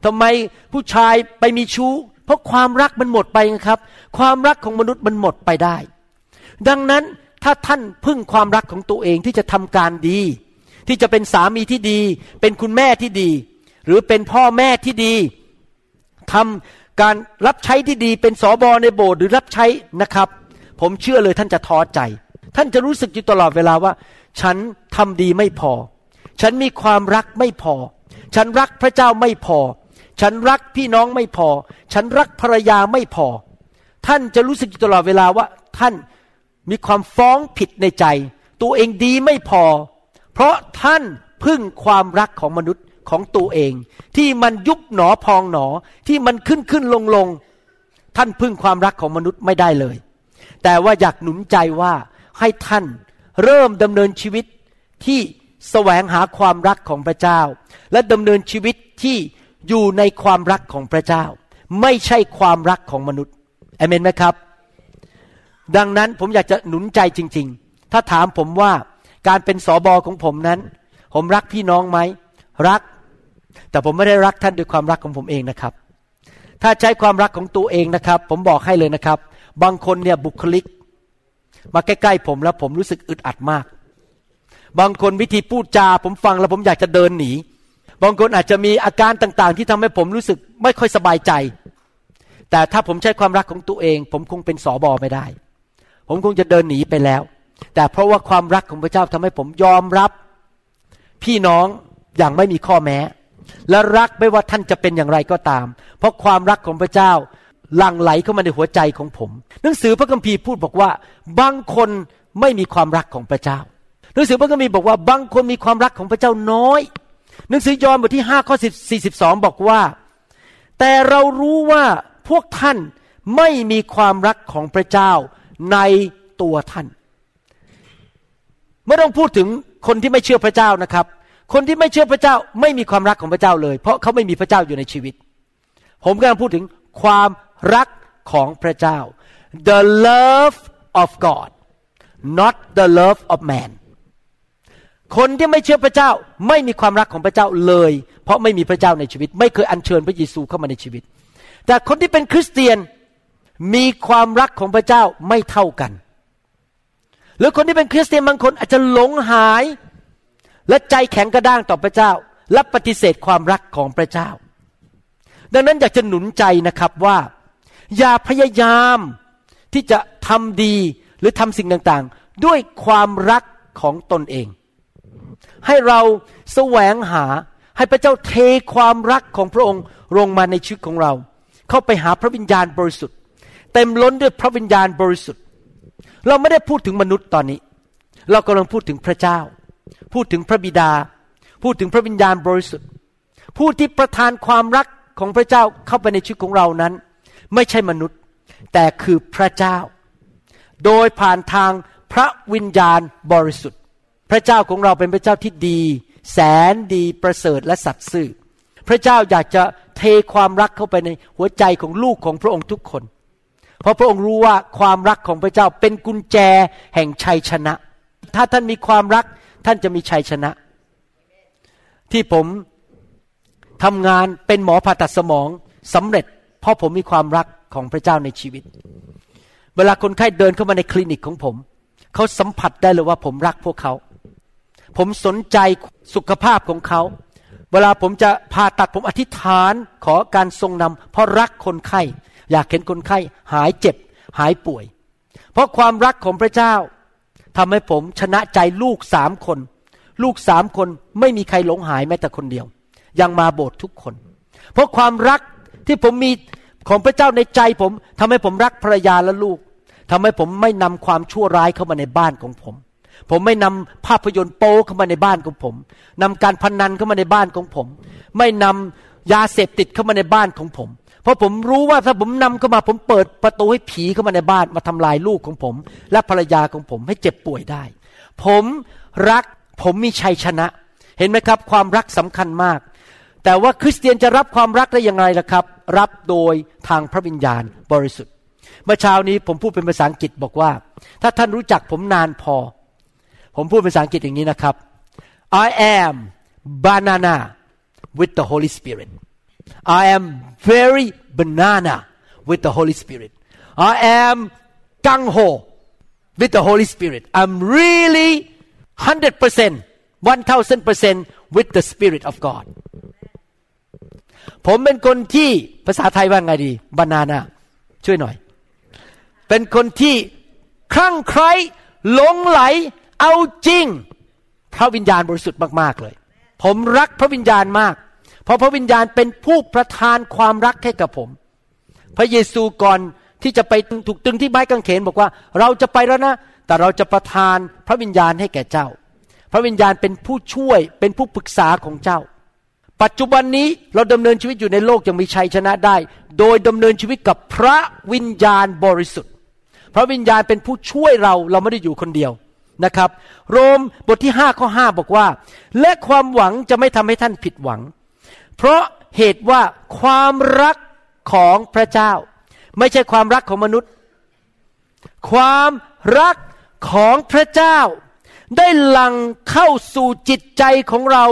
ทำไมผู้ชายไปมีชู้ เพราะความรักมันหมดไปครับ ความรักของมนุษย์มันหมดไปได้ ดังนั้นถ้าท่านพึ่งความรักของตัวเองที่จะทำการดี ที่จะเป็นสามีที่ดี เป็นคุณแม่ที่ดี หรือเป็นพ่อแม่ที่ดีทำ การรับใช้ที่ดีเป็นสอบอในโบสถ์หรือรับใช้นะครับ ผมเชื่อเลยท่านจะท้อใจ ท่านจะรู้สึกอยู่ตลอดเวลาว่า ฉันทำดีไม่พอ ฉันมีความรักไม่พอ ฉันรักพระเจ้าไม่พอ ฉันรักพี่น้องไม่พอ ฉันรักภรรยาไม่พอ ท่านจะรู้สึกอยู่ตลอดเวลาว่า ท่านมีความฟ้องผิดในใจ ตัวเองดีไม่พอ เพราะท่านพึ่งความรักของมนุษย์ ของตัวเอง ที่มันยุบหนอพองหนอที่มันขึ้นขึ้นลงลงท่านพึ่งความรักของมนุษย์ไม่ได้เลย แต่ว่าอยากหนุนใจว่าให้ท่านเริ่มดำเนินชีวิตที่แสวงหาความรักของพระเจ้า และดำเนินชีวิตที่อยู่ในความรักของพระเจ้า ไม่ใช่ความรักของมนุษย์เอเมนไหมครับ ดังนั้นผมอยากจะหนุนใจจริง ๆ ถ้าถามผมว่าการเป็นสอบอของผมนั้น ผมรักพี่น้องไหม รัก แต่ผมไม่ได้รักท่านด้วยความรักของผมเองนะครับ ถ้าใช้ความรักของตัวเองนะครับ ผมบอกให้เลยนะครับ บางคนเนี่ยบุคลิก มาใกล้ๆผมแล้วผมรู้สึกอึดอัดมาก บางคนวิธีพูดจา ผมฟังแล้วผมอยากจะเดินหนี บางคนอาจจะมีอาการต่างๆ ที่ทำให้ผมรู้สึกไม่ค่อยสบายใจ แต่ถ้าผมใช้ความรักของตัวเอง ผมคงเป็นสอบอไม่ได้ ผมคงจะเดินหนีไปแล้ว แต่เพราะว่าความรักของพระเจ้าทำให้ผมยอมรับพี่น้องอย่างไม่มีข้อแม้ และรักไม่ว่าท่านจะเป็นอย่างไรก็ตาม เพราะความรักของพระเจ้าหลั่งไหลเข้ามาในหัวใจของผม หนังสือพระคัมภีร์พูดบอกว่า บางคนไม่มีความรักของพระเจ้า หนังสือพระคัมภีร์บอกว่าบางคนมีความรักของพระเจ้าน้อย หนังสือยอห์นบทที่5ข้อ42บอกว่า แต่เรารู้ว่าพวกท่านไม่มีความรักของพระเจ้าในตัวท่าน ไม่ต้องพูดถึงคนที่ไม่เชื่อพระเจ้านะครับ คนที่ไม่เชื่อพระเจ้าไม่มีความรักของพระเจ้าเลย เพราะเขาไม่มีพระเจ้าอยู่ในชีวิต ผมกำลังพูดถึงความรักของพระเจ้า the love of God not the love of man คนที่ไม่เชื่อพระเจ้าไม่มีความรักของพระเจ้าเลย เพราะไม่มีพระเจ้าในชีวิต ไม่เคยอัญเชิญพระเยซูเข้ามาในชีวิต แต่คนที่เป็นคริสเตียนมีความรักของพระเจ้าไม่เท่ากัน หรือคนที่เป็นคริสเตียนบางคนอาจจะหลงหาย และใจแข็งกระด้างต่อพระเจ้า และปฏิเสธความรักของพระเจ้า ดังนั้นอยากจะหนุนใจนะครับว่า อย่าพยายามที่จะทำดีหรือทำสิ่งต่างๆ ด้วยความรักของตนเอง ให้เราแสวงหาให้พระเจ้าเทความรักของพระองค์ลงมาในชีวิตของเรา เข้าไปหาพระวิญญาณบริสุทธิ์ เต็มล้นด้วยพระวิญญาณบริสุทธิ์ เราไม่ได้พูดถึงมนุษย์ตอนนี้ เรากำลังพูดถึงพระเจ้า พูดถึงพระบิดา พูดถึงพระวิญญาณบริสุทธิ์ ผู้ที่ประทานความรักของพระเจ้าเข้าไปในชีวิตของเรานั้น ไม่ใช่มนุษย์ แต่คือพระเจ้า โดยผ่านทางพระวิญญาณบริสุทธิ์ พระเจ้าของเราเป็นพระเจ้าที่ดี แสนดีประเสริฐและสัตย์ซื่อ พระเจ้าอยากจะเทความรักเข้าไปในหัวใจของลูกของพระองค์ทุกคน เพราะพระองค์รู้ว่าความรักของพระเจ้าเป็นกุญแจแห่งชัยชนะ ถ้าท่านมีความรัก ท่านจะมีชัยชนะ ที่ผมทำงานเป็นหมอผ่าตัดสมองสำเร็จ เพราะผมมีความรักของพระเจ้าในชีวิต เวลาคนไข้เดินเข้ามาในคลินิกของผม เขาสัมผัสได้เลยว่าผมรักพวกเขา ผมสนใจสุขภาพของเขา เวลาผมจะผ่าตัดผมอธิษฐานขอการทรงนำเพราะรักคนไข้ อยากเห็นคนไข้หายเจ็บหายป่วย เพราะความรักของพระเจ้า ทำให้ผมชนะใจลูกสามคน ลูกสามคนไม่มีใครหลงหายแม้แต่คนเดียว ยังมาโบสถ์ทุกคน เพราะความรักที่ผมมีของพระเจ้าในใจผมทำให้ผมรักภรรยาและลูกทำให้ผมไม่นำความชั่วร้ายเข้ามาในบ้านของผม ผมไม่นำภาพยนตร์โป๊เข้ามาในบ้านของผมนำการพนันเข้ามาในบ้านของผม ไม่นำยาเสพติดเข้ามาในบ้านของผม เพราะผมรู้ว่าถ้าผมนำเข้ามาผมเปิดประตูให้ผีเข้ามาในบ้านมาทำลายลูกของผม และภรรยาของผมให้เจ็บป่วยได้ ผมรักผมมีชัยชนะ เห็นไหมครับ ความรักสำคัญมาก แต่ว่าคริสเตียนจะรับความรักได้อย่างไรล่ะครับ รับโดยทางพระวิญญาณบริสุทธิ์ เมื่อเช้านี้ผมพูดเป็นภาษาอังกฤษบอกว่า ถ้าท่านรู้จักผมนานพอ ผมพูดเป็นภาษาอังกฤษอย่างนี้นะครับ I am banana with the Holy Spirit I am very banana with the Holy Spirit I am gung ho with the Holy Spirit I'm really 100% 1000% with the Spirit of God ผมเป็นคนที่ภาษาไทยว่าไงดีบานานาช่วยหน่อย เป็นคนที่คลั่งไคล้หลงไหล เอาจริง พระวิญญาณบริสุทธิ์มาก ๆ เลย ผมรักพระวิญญาณมาก เพราะพระวิญญาณเป็นผู้ประทานความรักให้กับผม พระเยซูก่อนที่จะไปถูกตึงที่ไม้กางเขนบอกว่า เราจะไปแล้วนะ แต่เราจะประทานพระวิญญาณให้แก่เจ้า พระวิญญาณเป็นผู้ช่วยเป็นผู้ปรึกษาของเจ้า ปัจจุบันนี้เราดำเนินชีวิตอยู่ในโลกยังมีชัยชนะได้ โดยดำเนินชีวิตกับพระวิญญาณบริสุทธิ์ พระวิญญาณเป็นผู้ช่วยเราเราไม่ได้อยู่คนเดียวนะครับ โรมบทที่5ข้อ5บอกว่า และความหวังจะไม่ทำให้ท่านผิดหวัง เพราะเหตุว่าความรักของพระเจ้า ไม่ใช่ความรักของมนุษย์ ความรักของพระเจ้า ได้หลั่งเข้าสู่จิตใจของเรา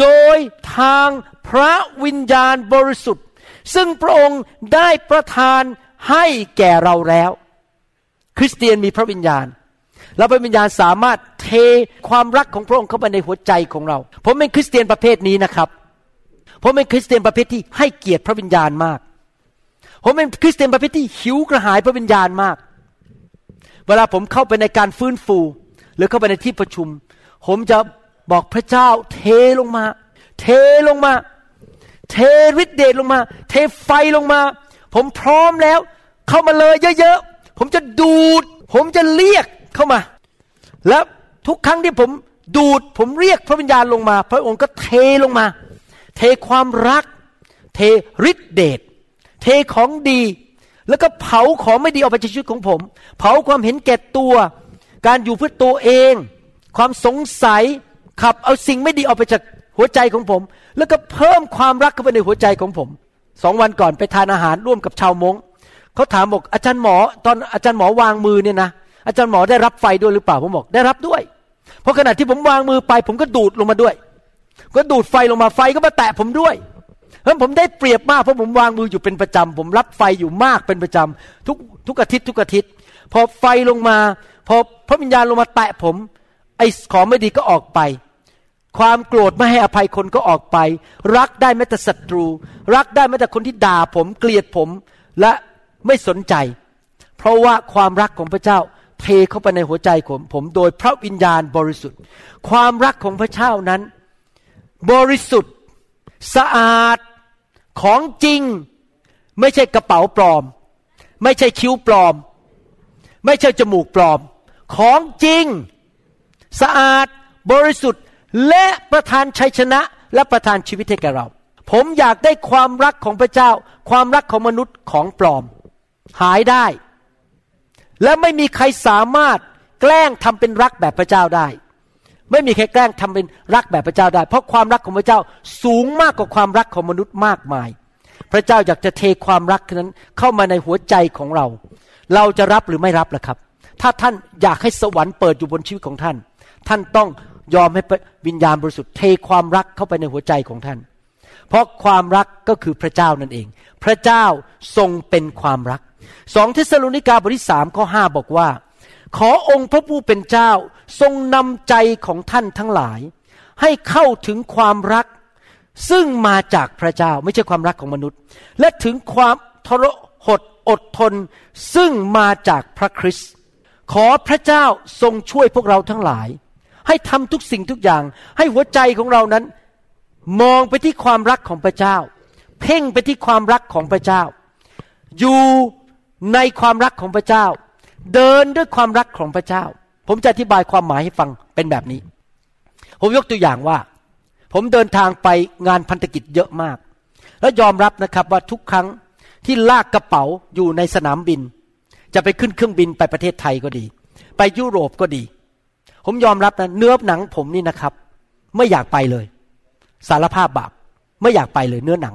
โดยทางพระวิญญาณบริสุทธิ์ ซึ่งพระองค์ได้ประทานให้แก่เราแล้ว คริสเตียนมีพระวิญญาณแล้วพระวิญญาณสามารถเทความรักของพระองค์เข้าไปในหัวใจของเรา ผมเป็นคริสเตียนประเภทนี้นะครับ ผมเป็นคริสเตียนประเภทที่ให้เกียรติพระวิญญาณมาก ผมเป็นคริสเตียนประเภทที่หิวกระหายพระวิญญาณมาก เวลาผมเข้าไปในการฟื้นฟู หรือเข้าไปในที่ประชุม ผมจะบอกพระเจ้าเทลงมา เทลงมา เทฤทธิเดชลงมา เทไฟลงมา ผมพร้อมแล้ว เข้ามาเลยเยอะๆ ผมจะดูด ผมจะเรียกเข้ามา แล้วทุกครั้งที่ผมดูด ผมเรียกพระวิญญาณลงมา พระองค์ก็เทลงมา เทความรัก เทฤทธิเดชเทของดี แล้วก็เผาของไม่ดีออกไปจากชีวิตของผม เผาความเห็นแก่ตัว การอยู่เพื่อตัวเอง ความสงสัยขับเอาสิ่งไม่ดีออกไปจากหัวใจของผม แล้วก็เพิ่มความรักเข้าไปในหัวใจของผมสองวันก่อนไปทานอาหารร่วมกับชาวมงเขาถามบอกอาจารย์หมอ ตอนอาจารย์หมอวางมือเนี่ยนะอาจารย์หมอได้รับไฟด้วยหรือเปล่าผมบอกได้รับด้วย เพราะขณะที่ผมวางมือไป ผมก็ดูดลงมาด้วย ก็ดูดไฟลงมาไฟก็มาแตะผมด้วยเพราะผมได้เปรียบมากเพราะผมวางมืออยู่เป็นประจำผมรับไฟอยู่มากเป็นประจำทุกทุกอาทิตย์ทุกอาทิตย์ พอไฟลงมา พอพระวิญญาณลงมาแตะผม ไอ้ของไม่ดีก็ออกไป ความโกรธไม่ให้อภัยคนก็ออกไป รักได้แม้แต่ศัตรู รักได้แม้แต่คนที่ด่าผมเกลียดผมและไม่สนใจ เพราะว่าความรักของพระเจ้าเทเข้าไปในหัวใจของผมโดยพระวิญญาณบริสุทธิ์ ความรักของพระเจ้านั้น บริสุทธิ์ สะอาด ของจริง ไม่ใช่กระเป๋าปลอม ไม่ใช่คิ้วปลอม ไม่ใช่จมูกปลอม ของจริง สะอาด บริสุทธิ์ และประทานชัยชนะ และประทานชีวิตให้แก่เรา ผมอยากได้ความรักของพระเจ้า ความรักของมนุษย์ของปลอม หายได้ และไม่มีใครสามารถแกล้งทำเป็นรักแบบพระเจ้าได้ ไม่มีใครแกล้งทำเป็นรักแบบพระเจ้าได้ เพราะความรักของพระเจ้าสูงมากกว่าความรักของมนุษย์มากมาย พระเจ้าอยากจะเทความรักนั้นเข้ามาในหัวใจของเรา เราจะรับหรือไม่รับล่ะครับ ถ้าท่านอยากให้สวรรค์เปิดอยู่บนชีวิตของท่าน ท่านต้องยอมให้วิญญาณบริสุทธิ์เทความรักเข้าไปในหัวใจของท่าน เพราะความรักก็คือพระเจ้านั่นเอง พระเจ้าทรงเป็นความรักสองเทสโลนิกาบทที่สามข้อห้าบอกว่า ขอองค์พระผู้เป็นเจ้าทรงนำใจของท่านทั้งหลาย ให้เข้าถึงความรัก ซึ่งมาจากพระเจ้าไม่ใช่ความรักของมนุษย์ และถึงความทรหดอดทน ซึ่งมาจากพระคริสต์ขอพระเจ้าทรงช่วยพวกเราทั้งหลาย ให้ทำทุกสิ่งทุกอย่าง ให้หัวใจของเรานั้น มองไปที่ความรักของพระเจ้า เพ่งไปที่ความรักของพระเจ้า อยู่ในความรักของพระเจ้า เดินด้วยความรักของพระเจ้า ผมจะอธิบายความหมายให้ฟังเป็นแบบนี้ ผมยกตัวอย่างว่า ผมเดินทางไปงานพันธกิจเยอะมาก แล้วยอมรับนะครับว่าทุกครั้งที่ลากกระเป๋าอยู่ในสนามบิน จะไปขึ้นเครื่องบินไปประเทศไทยก็ดี ไปยุโรปก็ดี ผมยอมรับนะเนื้อหนังผมนี่นะครับ ไม่อยากไปเลย สารภาพบาปไม่อยากไปเลยเนื้อหนัง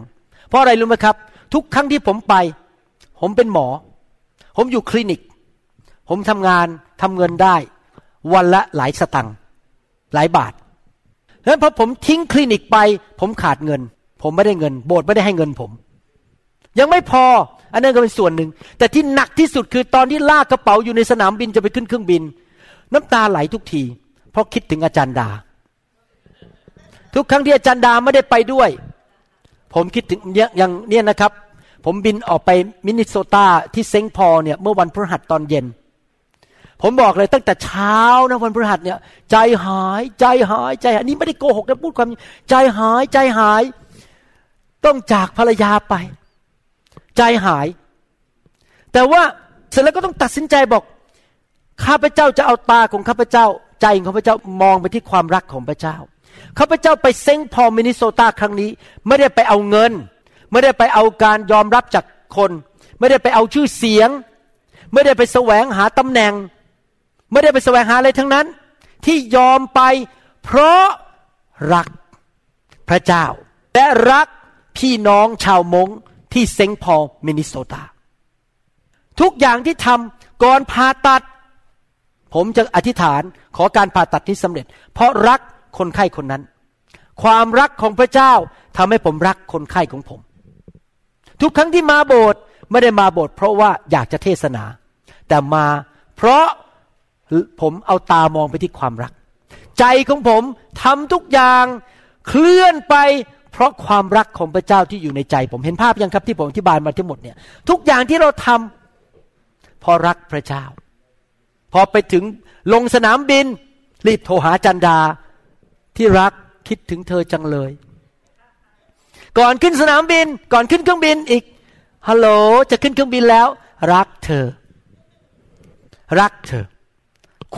เพราะอะไรรู้ไหมครับ ทุกครั้งที่ผมไป ผมเป็นหมอ ผมอยู่คลินิก ผมทำงานทำเงินได้ วันละหลายสตังค์หลายบาทแล้วพอผมทิ้งคลินิกไป ผมขาดเงิน ผมไม่ได้เงิน โบสถ์ไม่ได้ให้เงินผม ยังไม่พอ อันนั้นก็เป็นส่วนหนึ่ง แต่ที่หนักที่สุดคือตอนที่ลากกระเป๋าอยู่ในสนามบินจะไปขึ้นเครื่องบิน น้ำตาไหลทุกที เพราะคิดถึงอาจารย์ดา ทุกครั้งที่อาจารย์ดาไม่ได้ไปด้วย ผมคิดถึงอย่างเนี่ยนะครับ ผมบินออกไปมินนิโซตาที่เซงพอเนี่ยเมื่อวันพฤหัสตอนเย็น ผมบอกเลยตั้งแต่เช้านะวันพฤหัสเนี่ย ใจหายใจหายใจหายนี่ไม่ได้โกหกนะพูดความใจหายใจหาย ต้องจากภรรยาไป ใจหาย แต่ว่าเสร็จแล้วก็ต้องตัดสินใจบอกข้าพเจ้าจะเอาตาของข้าพเจ้า ใจของข้าพเจ้ามองไปที่ความรักของพระเจ้าข้าพเจ้าไปเซ็งพอมินิโซตาครั้งนี้ ไม่ได้ไปเอาเงิน ไม่ได้ไปเอาการยอมรับจากคน ไม่ได้ไปเอาชื่อเสียง ไม่ได้ไปแสวงหาตำแหน่ง ไม่ได้ไปแสวงหาอะไรทั้งนั้น ที่ยอมไปเพราะรักพระเจ้า และรักพี่น้องชาวมงที่เซงพอมินิโซตา ทุกอย่างที่ทำก่อนผ่าตัด ผมจะอธิษฐานขอการผ่าตัดที่สำเร็จ เพราะรักคนไข้คนนั้น ความรักของพระเจ้าทำให้ผมรักคนไข้ของผม ทุกครั้งที่มาโบสถ์ไม่ได้มาโบสถ์เพราะว่าอยากจะเทศนา แต่มาเพราะ ผมเอาตามองไปที่ความรัก ใจของผมทำทุกอย่างเคลื่อนไปเพราะความรักของพระเจ้าที่อยู่ในใจ ผมเห็นภาพยังครับที่ผมอธิบายมาทั้งหมดเนี่ย ทุกอย่างที่เราทำเพราะรักพระเจ้า พอไปถึงลงสนามบิน รีบโทรหาจันดาที่รักคิดถึงเธอจังเลย ก่อนขึ้นสนามบิน ก่อนขึ้นเครื่องบินอีกฮัลโหลจะขึ้นเครื่องบินแล้ว รักเธอ รักเธอ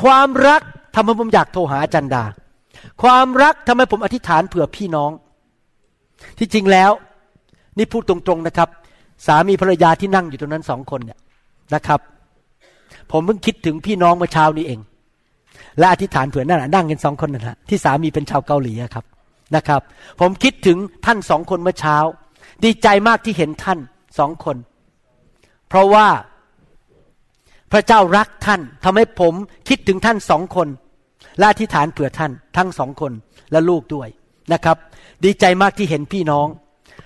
ความรักทำให้ผมอยากโทรหาอาจันดา ความรักทำให้ผมอธิษฐานเผื่อพี่น้อง ที่จริงแล้ว นี่พูดตรงๆนะครับ สามีภรรยาที่นั่งอยู่ตรงนั้นสองคนเนี่ยนะครับ ผมเพิ่งคิดถึงพี่น้องเมื่อเช้านี้เอง และอธิษฐานเผื่อนั่นนั่งกันสองคนนั่นแหละที่สามีเป็นชาวเกาหลีครับนะครับ ผมคิดถึงท่านสองคนเมื่อเช้า ดีใจมากที่เห็นท่านสองคน เพราะว่า พระเจ้ารักท่านทำให้ผมคิดถึงท่านสองคนและอธิษฐานเผื่อท่านทั้งสองคนและลูกด้วยนะครับ ดีใจมากที่เห็นพี่น้อง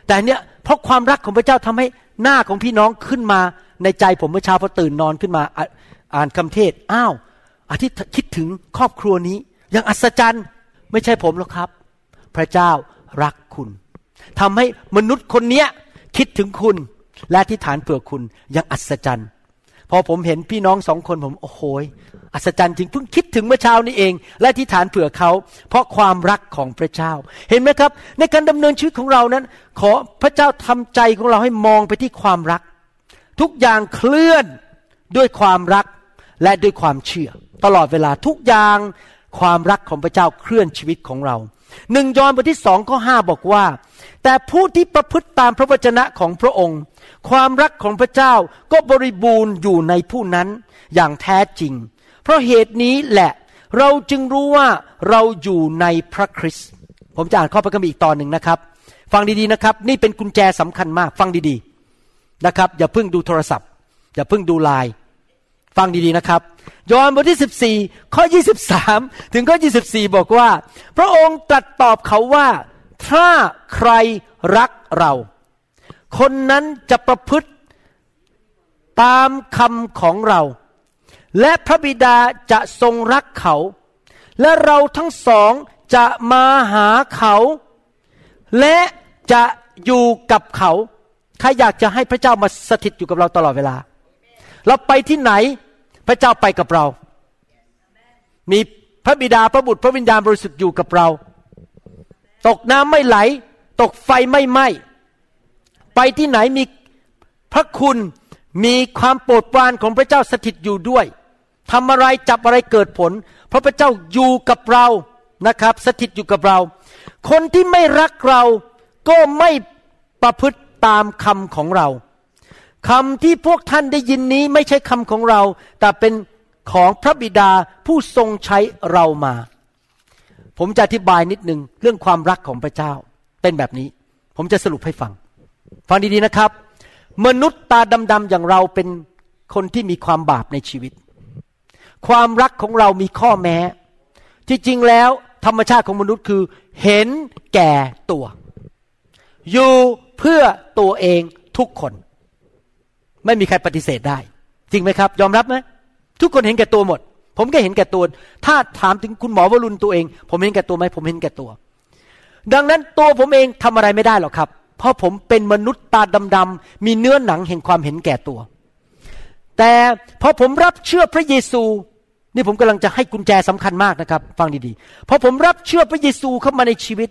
แต่เนี้ยเพราะความรักของพระเจ้าทำให้หน้าของพี่น้องขึ้นมาในใจผมเมื่อเช้าพอตื่นนอนขึ้นมาอ่านคำเทศอ้าวอธิษคิดถึงครอบครัวนี้อย่างอัศจรรย์ไม่ใช่ผมหรอกครับ พระเจ้ารักคุณทำให้มนุษย์คนเนี้ยคิดถึงคุณและที่ฐานเผื่อคุณอย่างอัศจรรย์ พอผมเห็นพี่น้องสองคนผมโอ้โหอัศจรรย์จริงเพิ่งคิดถึงเมื่อเช้านี้เอง และที่ฐานเผื่อเขา เพราะความรักของพระเจ้า เห็นไหมครับ ในการดำเนินชีวิตของเรานั้น ขอพระเจ้าทำใจของเราให้มองไปที่ความรัก ทุกอย่างเคลื่อนด้วยความรักและด้วยความเชื่อ ตลอดเวลาทุกอย่างความรักของพระเจ้าเคลื่อนชีวิตของเรา หนึ่งยอห์นบทที่สองข้อห้าบอกว่า แต่ผู้ที่ประพฤติตามพระวจนะของพระองค์ ความรักของพระเจ้าก็บริบูรณ์อยู่ในผู้นั้นอย่างแท้จริง เพราะเหตุนี้แหละเราจึงรู้ว่าเราอยู่ในพระคริสต์ผมจะอ่านข้อพระคัมภีร์อีกตอนหนึ่งนะครับ ฟังดีๆนะครับ นี่เป็นกุญแจสำคัญมาก ฟังดีๆนะครับ อย่าเพิ่งดูโทรศัพท์ อย่าเพิ่งดูไลน์ ฟังดีๆนะครับ ยอห์นบทที่ 14 ข้อ 23 ถึงข้อ 24 บอกว่า พระองค์ตรัสตอบเขาว่า ถ้าใครรักเรา คนนั้นจะประพฤติตามคำของเรา และพระบิดาจะทรงรักเขา และเราทั้งสองจะมาหาเขา และจะอยู่กับเขา ใครอยากจะให้พระเจ้ามาสถิตอยู่กับเราตลอดเวลา เราไปที่ไหนพระเจ้าไปกับเรา มีพระบิดาพระบุตรพระวิญญาณบริสุทธิ์อยู่กับเรา ตกน้ำไม่ไหล ตกไฟไม่ไหม้ไปที่ไหนมีพระคุณมีความโปรดปรานของพระเจ้าสถิตอยู่ด้วยทำอะไรจับอะไรเกิดผล เพราะพระเจ้าอยู่กับเรานะครับ สถิตอยู่กับเรา คนที่ไม่รักเราก็ไม่ประพฤติตามคำของเรา คำที่พวกท่านได้ยินนี้ไม่ใช่คำของเรา แต่เป็นของพระบิดาผู้ทรงใช้เรามา ผมจะอธิบายนิดนึงเรื่องความรักของพระเจ้า เป็นแบบนี้ ผมจะสรุปให้ฟัง ฟังดีๆนะครับ มนุษย์ตาดำๆอย่างเราเป็นคนที่มีความบาปในชีวิต ความรักของเรามีข้อแม้ ที่จริงแล้วธรรมชาติของมนุษย์คือ เห็นแก่ตัว อยู่เพื่อตัวเองทุกคน ไม่มีใครปฏิเสธได้ จริงไหมครับ ยอมรับไหมทุกคนเห็นแก่ตัวหมด ผมก็เห็นแก่ตัว ถ้าถามถึงคุณหมอวรุณตัวเอง ผมเห็นแก่ตัวไหมผมเห็นแก่ตัว ดังนั้นตัวผมเองทำอะไรไม่ได้หรอกครับ เพราะผมเป็นมนุษย์ตาดำๆมีเนื้อหนังแห่งความเห็นแก่ตัว แต่พอผมรับเชื่อพระเยซู นี่ผมกำลังจะให้กุญแจสำคัญมากนะครับ ฟังดีๆพอผมรับเชื่อพระเยซูเข้ามาในชีวิต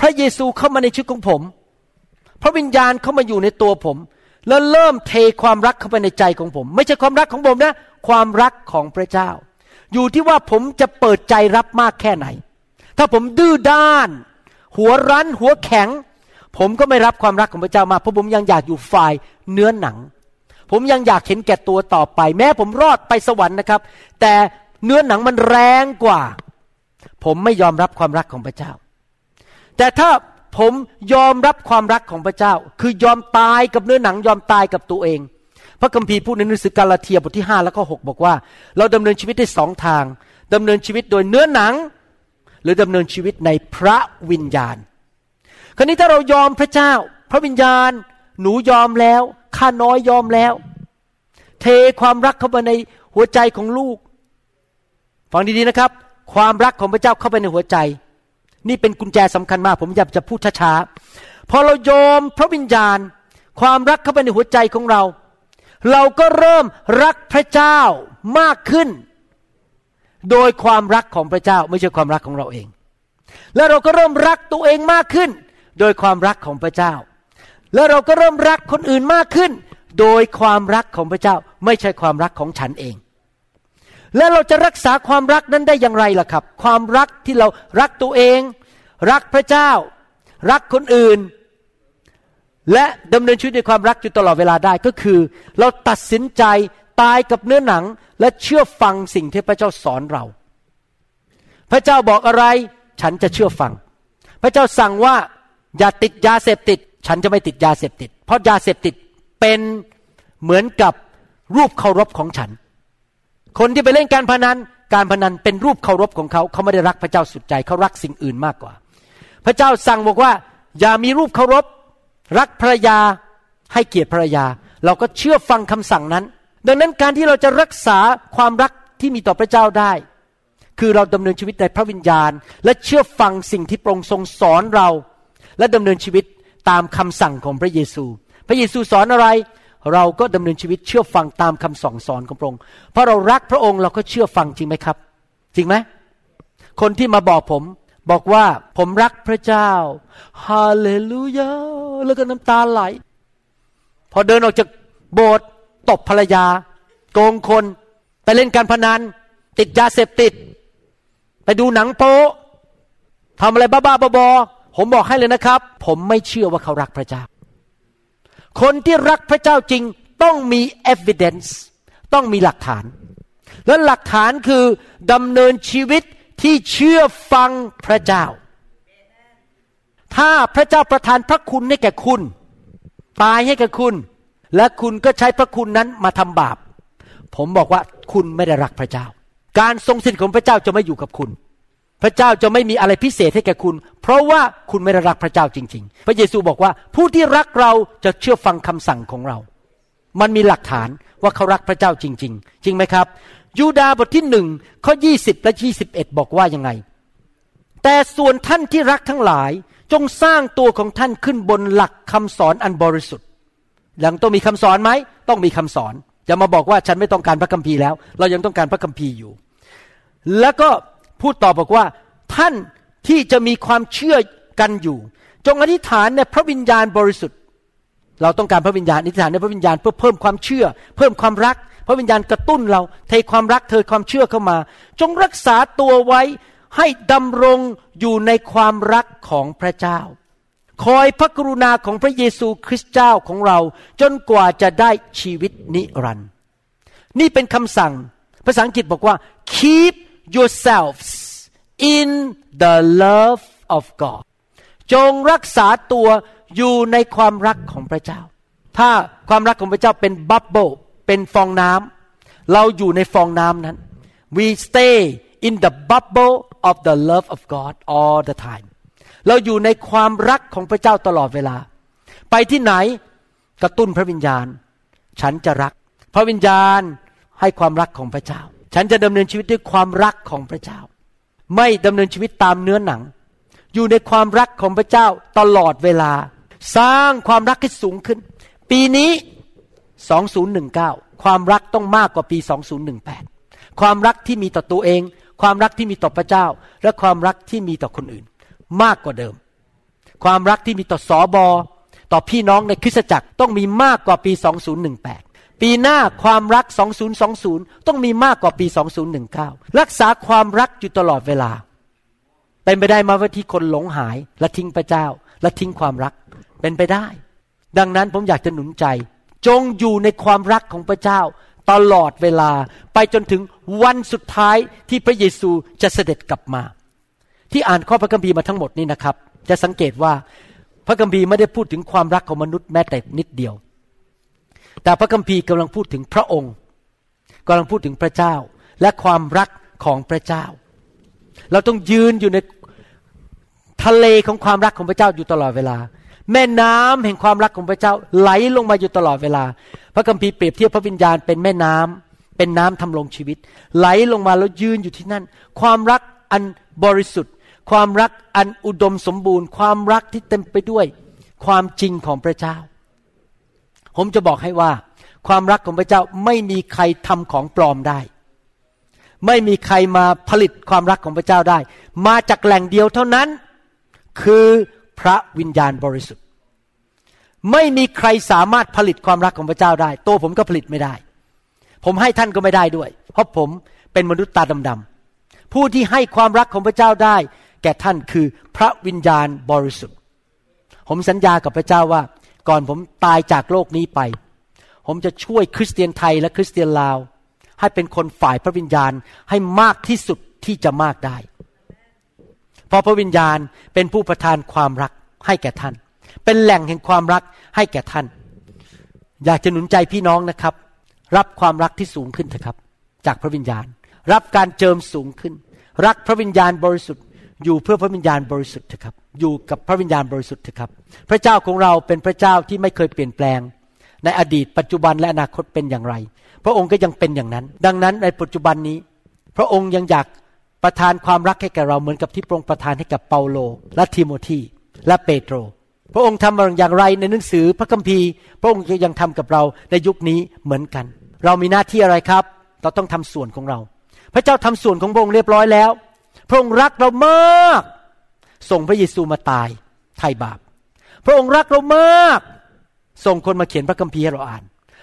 พระเยซูเข้ามาในชีวิตของผม พระวิญญาณเข้ามาอยู่ในตัวผม แล้วเริ่มเทความรักเข้าไปในใจของผม ไม่ใช่ความรักของผมนะ ความรักของพระเจ้า อยู่ที่ว่าผมจะเปิดใจรับมากแค่ไหน ถ้าผมดื้อด้าน หัวรั้น หัวแข็ง ผมก็ไม่รับความรักของพระเจ้ามาเพราะผมยังอยากอยู่ฝ่ายเนื้อหนัง ผมยังอยากเห็นแก่ตัวต่อไป แม้ผมรอดไปสวรรค์นะครับ แต่เนื้อหนังมันแรงกว่า ผมไม่ยอมรับความรักของพระเจ้า แต่ถ้า ผมยอมรับความรักของพระเจ้า คือยอมตายกับเนื้อหนังยอมตายกับตัวเอง พระคัมภีร์พูดในหนังสือกาลาเทียบทที่5แล้วก็6บอกว่า เราดำเนินชีวิตได้สองทางดำเนินชีวิตโดยเนื้อหนัง หรือดำเนินชีวิตในพระวิญญาณ คราวนี้ถ้าเรายอมพระเจ้า พระวิญญาณ หนูยอมแล้วข้าน้อยยอมแล้ว เทความรักเข้าไปในหัวใจของลูกฟังดีๆนะครับ ความรักของพระเจ้าเข้าไปในหัวใจ นี่เป็นกุญแจสำคัญมาก ผมอยากจะพูดช้าๆ พอเรายอมพระวิญญาณ ความรักเข้าไปในหัวใจของเรา เราก็เริ่มรักพระเจ้ามากขึ้น โดยความรักของพระเจ้าไม่ใช่ความรักของเราเอง แล้วเราก็เริ่มรักตัวเองมากขึ้น โดยความรักของพระเจ้า แล้วเราก็เริ่มรักคนอื่นมากขึ้น โดยความรักของพระเจ้า ไม่ใช่ความรักของฉันเอง และเราจะรักษาความรักนั้นได้อย่างไรล่ะครับ ความรักที่เรารักตัวเอง รักพระเจ้า รักคนอื่น และดำเนินชีวิตในความรักอยู่ตลอดเวลาได้ก็คือ เราตัดสินใจตายกับเนื้อหนังและเชื่อฟังสิ่งที่พระเจ้าสอนเรา พระเจ้าบอกอะไร ฉันจะเชื่อฟัง พระเจ้าสั่งว่าอย่าติดยาเสพติด ฉันจะไม่ติดยาเสพติด เพราะยาเสพติดเป็นเหมือนกับรูปเคารพของฉัน คนที่ไปเล่นการพนัน การพนันเป็นรูปเคารพของเขา เขาไม่ได้รักพระเจ้าสุดใจ เขารักสิ่งอื่นมากกว่า พระเจ้าสั่งบอกว่า อย่ามีรูปเคารพ รักภรรยา ให้เกียรติภรรยา เราก็เชื่อฟังคำสั่งนั้น ดังนั้นการที่เราจะรักษาความรักที่มีต่อพระเจ้าได้ คือเราดำเนินชีวิตในพระวิญญาณ และเชื่อฟังสิ่งที่พระองค์ทรงสอนเรา และดำเนินชีวิตตามคำสั่งของพระเยซู พระเยซูสอนอะไร เราก็ดำเนินชีวิตเชื่อฟังตามคำสั่งสอนของพระองค์เพราะเรารักพระองค์เราก็เชื่อฟังจริงไหมครับ จริงไหมคนที่มาบอกผมบอกว่าผมรักพระเจ้าฮาเลลูยาแล้วก็น้ำตาไหล พอเดินออกจากโบสถ์ตบภรรยา โกงคนไปเล่นการพนัน ติดยาเสพติด ไปดูหนังโป๊ทำอะไรบ้าๆบอๆผมบอกให้เลยนะครับ ผมไม่เชื่อว่าเขารักพระเจ้า คนที่รักพระเจ้าจริงต้องมี evidence ต้องมีหลักฐาน และหลักฐานคือดำเนินชีวิตที่เชื่อฟังพระเจ้า ถ้าพระเจ้าประทานพระคุณให้แก่คุณ ตายให้แก่คุณ และคุณก็ใช้พระคุณนั้นมาทำบาป ผมบอกว่าคุณไม่ได้รักพระเจ้า การทรงสิทธิ์ของพระเจ้าจะไม่อยู่กับคุณ พระเจ้าจะไม่มีอะไรพิเศษให้แก่คุณ เพราะว่าคุณไม่ได้รักพระเจ้าจริง ๆ พระเยซูบอกว่าผู้ที่รักเราจะเชื่อฟังคำสั่งของเรา มันมีหลักฐานว่าเขารักพระเจ้าจริง ๆ จริงไหมครับ ยูดาบทที่หนึ่งข้อ20และ21บอกว่ายังไง แต่ส่วนท่านที่รักทั้งหลายจงสร้างตัวของท่านขึ้นบนหลักคำสอนอันบริสุทธิ์ยังต้องมีคำสอนไหมต้องมีคำสอนอย่ามาบอกว่าฉันไม่ต้องการพระคัมภีร์แล้ว เรายังต้องการพระคัมภีร์อยู่ แล้วก็ พูดต่อบอกว่า ท่านที่จะมีความเชื่อกันอยู่ จงอธิษฐานในพระวิญญาณบริสุทธิ์ เราต้องการพระวิญญาณอธิษฐานในพระวิญญาณเพื่อเพิ่มความเชื่อ เพิ่มความรัก พระวิญญาณกระตุ้นเราเทความรักเทความเชื่อเข้ามา จงรักษาตัวไว้ให้ดำรงอยู่ในความรักของพระเจ้า คอยพระกรุณาของพระเยซูคริสต์เจ้าของเรา จนกว่าจะได้ชีวิตนิรันดร์นี่เป็นคำสั่ง ภาษาอังกฤษบอกว่า keep yourselves in the love of God จงรักษาตัวอยู่ในความรักของพระเจ้า ถ้าความรักของพระเจ้าเป็นบับเบิลเป็นฟองน้ำเราอยู่ในฟองน้ำนั้น we stay in the bubble of the love of God all the time เราอยู่ในความรักของพระเจ้าตลอดเวลา ไปที่ไหนกระตุ้นพระวิญญาณ ฉันจะรัก พระวิญญาณให้ความรักของพระเจ้า ฉันจะดำเนินชีวิตด้วยความรักของพระเจ้า ไม่ดำเนินชีวิตตามเนื้อหนัง อยู่ในความรักของพระเจ้าตลอดเวลา สร้างความรักให้สูงขึ้น ปีนี้ 2019 ความรักต้องมากกว่าปี 2018 ความรักที่มีต่อตัวเอง ความรักที่มีต่อพระเจ้า และความรักที่มีต่อคนอื่น มากกว่าเดิม ความรักที่มีต่อสอบอต่อพี่น้องในคริสตจักรต้องมีมากกว่าปี 2018 ปีหน้าความรัก 2020 ต้องมีมากกว่าปี 2019 รักษาความรักอยู่ตลอดเวลา เป็นไปได้มาว่าที่คนหลงหาย และทิ้งพระเจ้า และทิ้งความรัก เป็นไปได้ ดังนั้นผมอยากจะหนุนใจ จงอยู่ในความรักของพระเจ้า ตลอดเวลาไปจนถึงวันสุดท้ายที่พระเยซูจะเสด็จกลับมา ที่อ่านข้อพระคัมภีร์มาทั้งหมดนี้นะครับ จะสังเกตว่าพระคัมภีร์ไม่ได้พูดถึงความรักของมนุษย์แม้แต่นิดเดียว แต่พระคัมภีร์กำลังพูดถึงพระองค์กำลังพูดถึงพระเจ้าและความรักของพระเจ้า เราต้องยืนอยู่ในทะเลของความรักของพระเจ้าอยู่ตลอดเวลา แม่น้ำแห่งความรักของพระเจ้าไหลลงมาอยู่ตลอดเวลา พระคัมภีร์เปรียบเทียบพระวิญญาณเป็นแม่น้ำเป็นน้ำทำลงชีวิต ไหลลงมาแล้วยืนอยู่ที่นั่น ความรักอันบริสุทธิ์ ความรักอันอุดมสมบูรณ์ ความรักที่เต็มไปด้วย ความจริงของพระเจ้า ผมจะบอกให้ว่า ความรักของพระเจ้าไม่มีใครทำของปลอมได้ ไม่มีใครมาผลิตความรักของพระเจ้าได้ มาจากแหล่งเดียวเท่านั้น คือพระวิญญาณบริสุทธิ์ ไม่มีใครสามารถผลิตความรักของพระเจ้าได้ ตัวผมก็ผลิตไม่ได้ ผมให้ท่านก็ไม่ได้ด้วย เพราะผมเป็นมนุษย์ตาดำๆผู้ที่ให้ความรักของพระเจ้าได้ แก่ท่านคือพระวิญญาณบริสุทธิ์ ผมสัญญากับพระเจ้าว่า ก่อนผมตายจากโลกนี้ไป ผมจะช่วยคริสเตียนไทยและคริสเตียนลาว ให้เป็นคนฝ่ายพระวิญญาณให้มากที่สุดที่จะมากได้ เพราะพระวิญญาณเป็นผู้ประทานความรักให้แก่ท่าน เป็นแหล่งแห่งความรักให้แก่ท่าน อยากจะหนุนใจพี่น้องนะครับ รับความรักที่สูงขึ้นเถอะครับ จากพระวิญญาณ รับการเจิมสูงขึ้น รักพระวิญญาณบริสุทธิ์ อยู่เพื่อพระวิญญาณบริสุทธิ์เถอะครับ อยู่กับพระวิญญาณบริสุทธิ์เถอะครับ พระเจ้าของเราเป็นพระเจ้าที่ไม่เคยเปลี่ยนแปลง ในอดีตปัจจุบันและอนาคตเป็นอย่างไร พระองค์ก็ยังเป็นอย่างนั้น ดังนั้นในปัจจุบันนี้ พระองค์ยังอยากประทานความรักให้แก่เราเหมือนกับที่พระองค์ประทานให้กับเปาโล และทิโมธีและเปโตร พระองค์ทำอย่างไรในหนังสือพระคัมภีร์ พระองค์ก็ยังทำกับเราในยุคนี้เหมือนกัน เรามีหน้าที่อะไรครับ เราต้องทำส่วนของเรา พระเจ้าทำส่วนของพระองค์เรียบร้อยแล้ว พระองค์รักเรามาก ส่งพระเยซูมาตายไถ่บาป พระองค์รักเรามาก ส่งคนมาเขียนพระคัมภีร์ให้เราอ่าน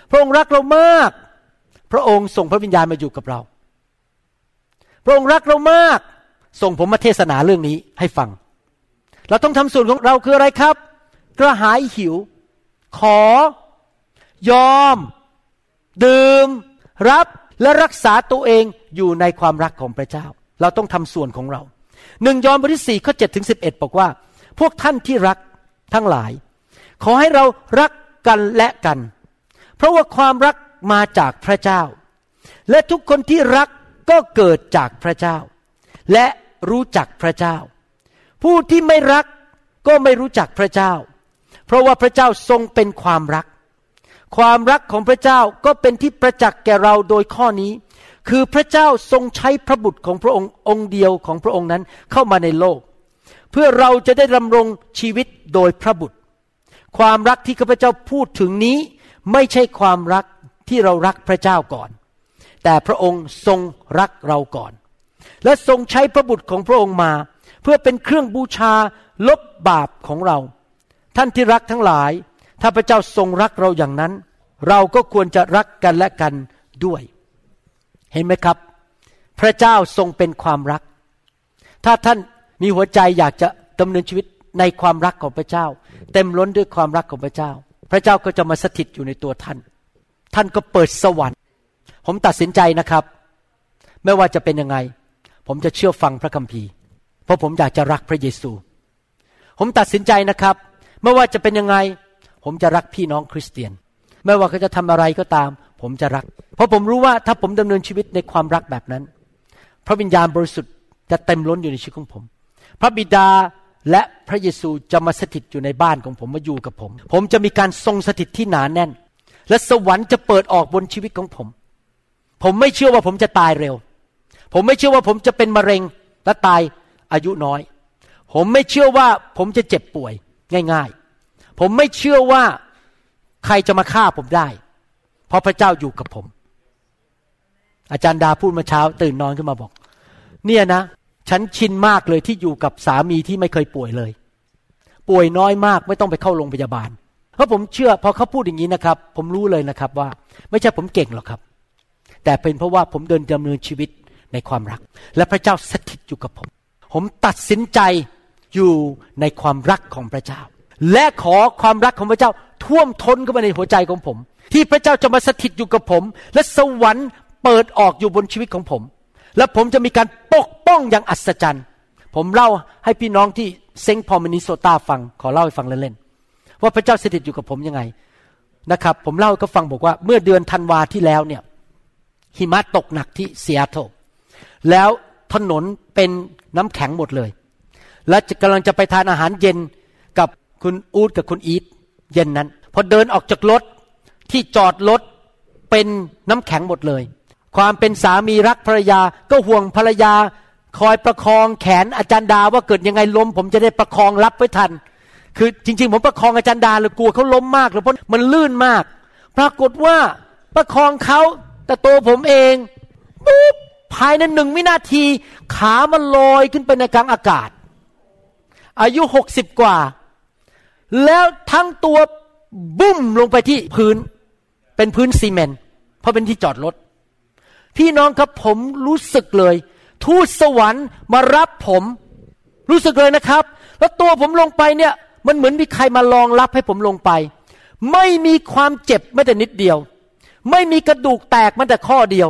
พระองค์รักเรามาก พระองค์ส่งพระวิญญาณมาอยู่กับเรา พระองค์รักเรามาก ส่งผมมาเทศนาเรื่องนี้ให้ฟัง เราต้องทำส่วนของเราคืออะไรครับ กระหายหิว ขอ ยอม ดื่ม รับและรักษาตัวเองอยู่ในความรักของพระเจ้า เราต้องทำส่วนของเราหนึ่งยอห์นบทที่สี่ข้อเจ็ดถึงสิบเอ็ดบอกว่า พวกท่านที่รักทั้งหลาย ขอให้เรารักกันและกัน เพราะว่าความรักมาจากพระเจ้า และทุกคนที่รักก็เกิดจากพระเจ้า และรู้จักพระเจ้า ผู้ที่ไม่รักก็ไม่รู้จักพระเจ้า เพราะว่าพระเจ้าทรงเป็นความรัก ความรักของพระเจ้าก็เป็นที่ประจักษ์แก่เราโดยข้อนี้ คือพระเจ้าทรงใช้พระบุตรของพระองค์องค์เดียวของพระองค์นั้นเข้ามาในโลก เพื่อเราจะได้ดำรงชีวิตโดยพระบุตร ความรักที่ข้าพเจ้าพูดถึงนี้ ไม่ใช่ความรักที่เรารักพระเจ้าก่อน แต่พระองค์ทรงรักเราก่อน และทรงใช้พระบุตรของพระองค์มา เพื่อเป็นเครื่องบูชาลบบาปของเรา ท่านที่รักทั้งหลาย ถ้าพระเจ้าทรงรักเราอย่างนั้น เราก็ควรจะรักกันและกันด้วย เห็นไหมครับ พระเจ้าทรงเป็นความรัก ถ้าท่านมีหัวใจอยากจะดำเนินชีวิตในความรักของพระเจ้า เต็มล้นด้วยความรักของพระเจ้า พระเจ้าก็จะมาสถิตอยู่ในตัวท่าน ท่านก็เปิดสวรรค์ ผมตัดสินใจนะครับ ไม่ว่าจะเป็นยังไง ผมจะเชื่อฟังพระคัมภีร์ เพราะผมอยากจะรักพระเยซู ผมตัดสินใจนะครับ ไม่ว่าจะเป็นยังไง ผมจะรักพี่น้องคริสเตียน ไม่ว่าเขาจะทำอะไรก็ตาม ผมจะรัก เพราะผมรู้ว่าถ้าผมดำเนินชีวิตในความรักแบบนั้น พระวิญญาณบริสุทธิ์จะเต็มล้นอยู่ในชีวิตของผม พระบิดาและพระเยซูจะมาสถิตอยู่ในบ้านของผมมาอยู่กับผม ผมจะมีการทรงสถิตที่หนานแน่น และสวรรค์จะเปิดออกบนชีวิตของผม ผมไม่เชื่อว่าผมจะตายเร็ว ผมไม่เชื่อว่าผมจะเป็นมะเร็งและตายอายุน้อย ผมไม่เชื่อว่าผมจะเจ็บป่วยง่าย ๆ ผมไม่เชื่อว่าใครจะมาฆ่าผมได้ เพราะพระเจ้าอยู่กับผม อาจารย์ดาพูดมาเช้า ตื่นนอนขึ้นมาบอก เนี่ยนะ ฉันชินมากเลยที่อยู่กับสามีที่ไม่เคยป่วยเลย ป่วยน้อยมากไม่ต้องไปเข้าโรงพยาบาล เพราะผมเชื่อพอเขาพูดอย่างนี้นะครับ ผมรู้เลยนะครับว่า ไม่ใช่ผมเก่งหรอกครับ แต่เป็นเพราะว่าผมเดินดำเนินชีวิตในความรัก และพระเจ้าสถิตอยู่กับผม ผมตัดสินใจอยู่ในความรักของพระเจ้า และขอความรักของพระเจ้าท่วมท้นเข้ามาในหัวใจของผม ที่พระเจ้าจะมาสถิตอยู่กับผม และสวรรค์เปิดออกอยู่บนชีวิตของผม และผมจะมีการปกป้องอย่างอัศจรรย์ ผมเล่าให้พี่น้องที่เซงพอมินิโซตาฟังขอเล่าให้ฟังเล่นๆว่าพระเจ้าสถิตอยู่กับผมยังไงนะครับ ผมเล่าก็ฟังบอกว่าเมื่อเดือนธันวาที่แล้วเนี่ยหิมะตกหนักที่เซียโตรแล้วถนนเป็นน้ำแข็งหมดเลย และกำลังจะไปทานอาหารเย็นกับคุณอูดกับคุณอีทเย็นนั้น พอเดินออกจากรถ ที่จอดรถเป็นน้ำแข็งหมดเลย ความเป็นสามีรักภรรยาก็ห่วงภรรยา คอยประคองแขนอาจารย์ดาว่าเกิดยังไงล้ม ผมจะได้ประคองรับไว้ทัน คือจริง ๆ ผมประคองอาจารย์ดาเลยกลัวเขาล้มมากเลยเพราะมันลื่นมาก ปรากฏว่าประคองเขาแต่ตัวผมเองปุ๊บภายในหนึ่งวินาที ขามันลอยขึ้นไปในกลางอากาศ อายุหกสิบกว่า แล้วทั้งตัวบุ้มลงไปที่พื้น เป็นพื้นซีเมนต์เพราะเป็นที่จอดรถ พี่น้องครับผมรู้สึกเลย ทูตสวรรค์มารับผม รู้สึกเลยนะครับ แล้วตัวผมลงไปเนี่ย มันเหมือนมีใครมาลองรับให้ผมลงไป ไม่มีความเจ็บแม้แต่นิดเดียว ไม่มีกระดูกแตกแม้แต่ข้อเดียว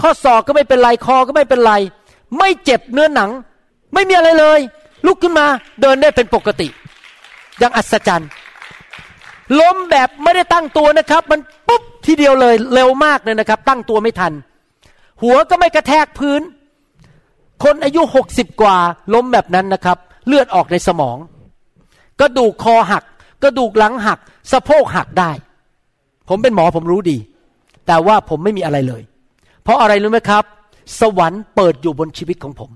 ข้อศอกก็ไม่เป็นไรคอก็ไม่เป็นไร ไม่เจ็บเนื้อหนัง ไม่มีอะไรเลย ลุกขึ้นมาเดินได้เป็นปกติ อย่างอัศจรรย์ ล้มแบบไม่ได้ตั้งตัวนะครับ มันปุ๊บทีเดียวเลยเร็วมากเลยนะครับ ตั้งตัวไม่ทัน หัวก็ไม่กระแทกพื้น คนอายุหกสิบกว่า ล้มแบบนั้นนะครับ เลือดออกในสมองกระดูกคอหักกระดูกหลังหัก สะโพกหักได้ ผมเป็นหมอผมรู้ดี แต่ว่าผมไม่มีอะไรเลย เพราะอะไรรู้ไหมครับ สวรรค์เปิดอยู่บนชีวิตของผม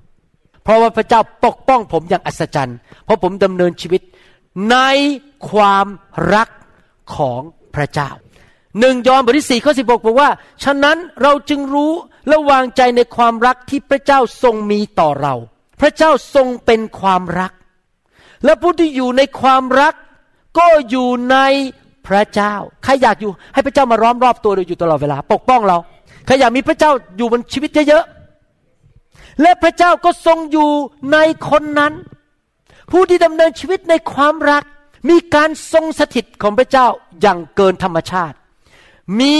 เพราะว่าพระเจ้าปกป้องผมอย่างอัศจรรย์ เพราะผมดำเนินชีวิตในความรัก ของพระเจ้าหนึ่งยอห์นบทที่สี่ข้อสิบกบอกว่า ฉะนั้นเราจึงรู้และวางใจในความรักที่พระเจ้าทรงมีต่อเรา พระเจ้าทรงเป็นความรัก และผู้ที่อยู่ในความรัก ก็อยู่ในพระเจ้า ใครอยากอยู่ให้พระเจ้ามาร้อมรอบตัวเราอยู่ตลอดเวลา ปกป้องเรา ใครอยากมีพระเจ้าอยู่บนชีวิตเยอะๆ และพระเจ้าก็ทรงอยู่ในคนนั้น ผู้ที่ดำเนินชีวิตในความรัก มีการทรงสถิตของพระเจ้าอย่างเกินธรรมชาติ มี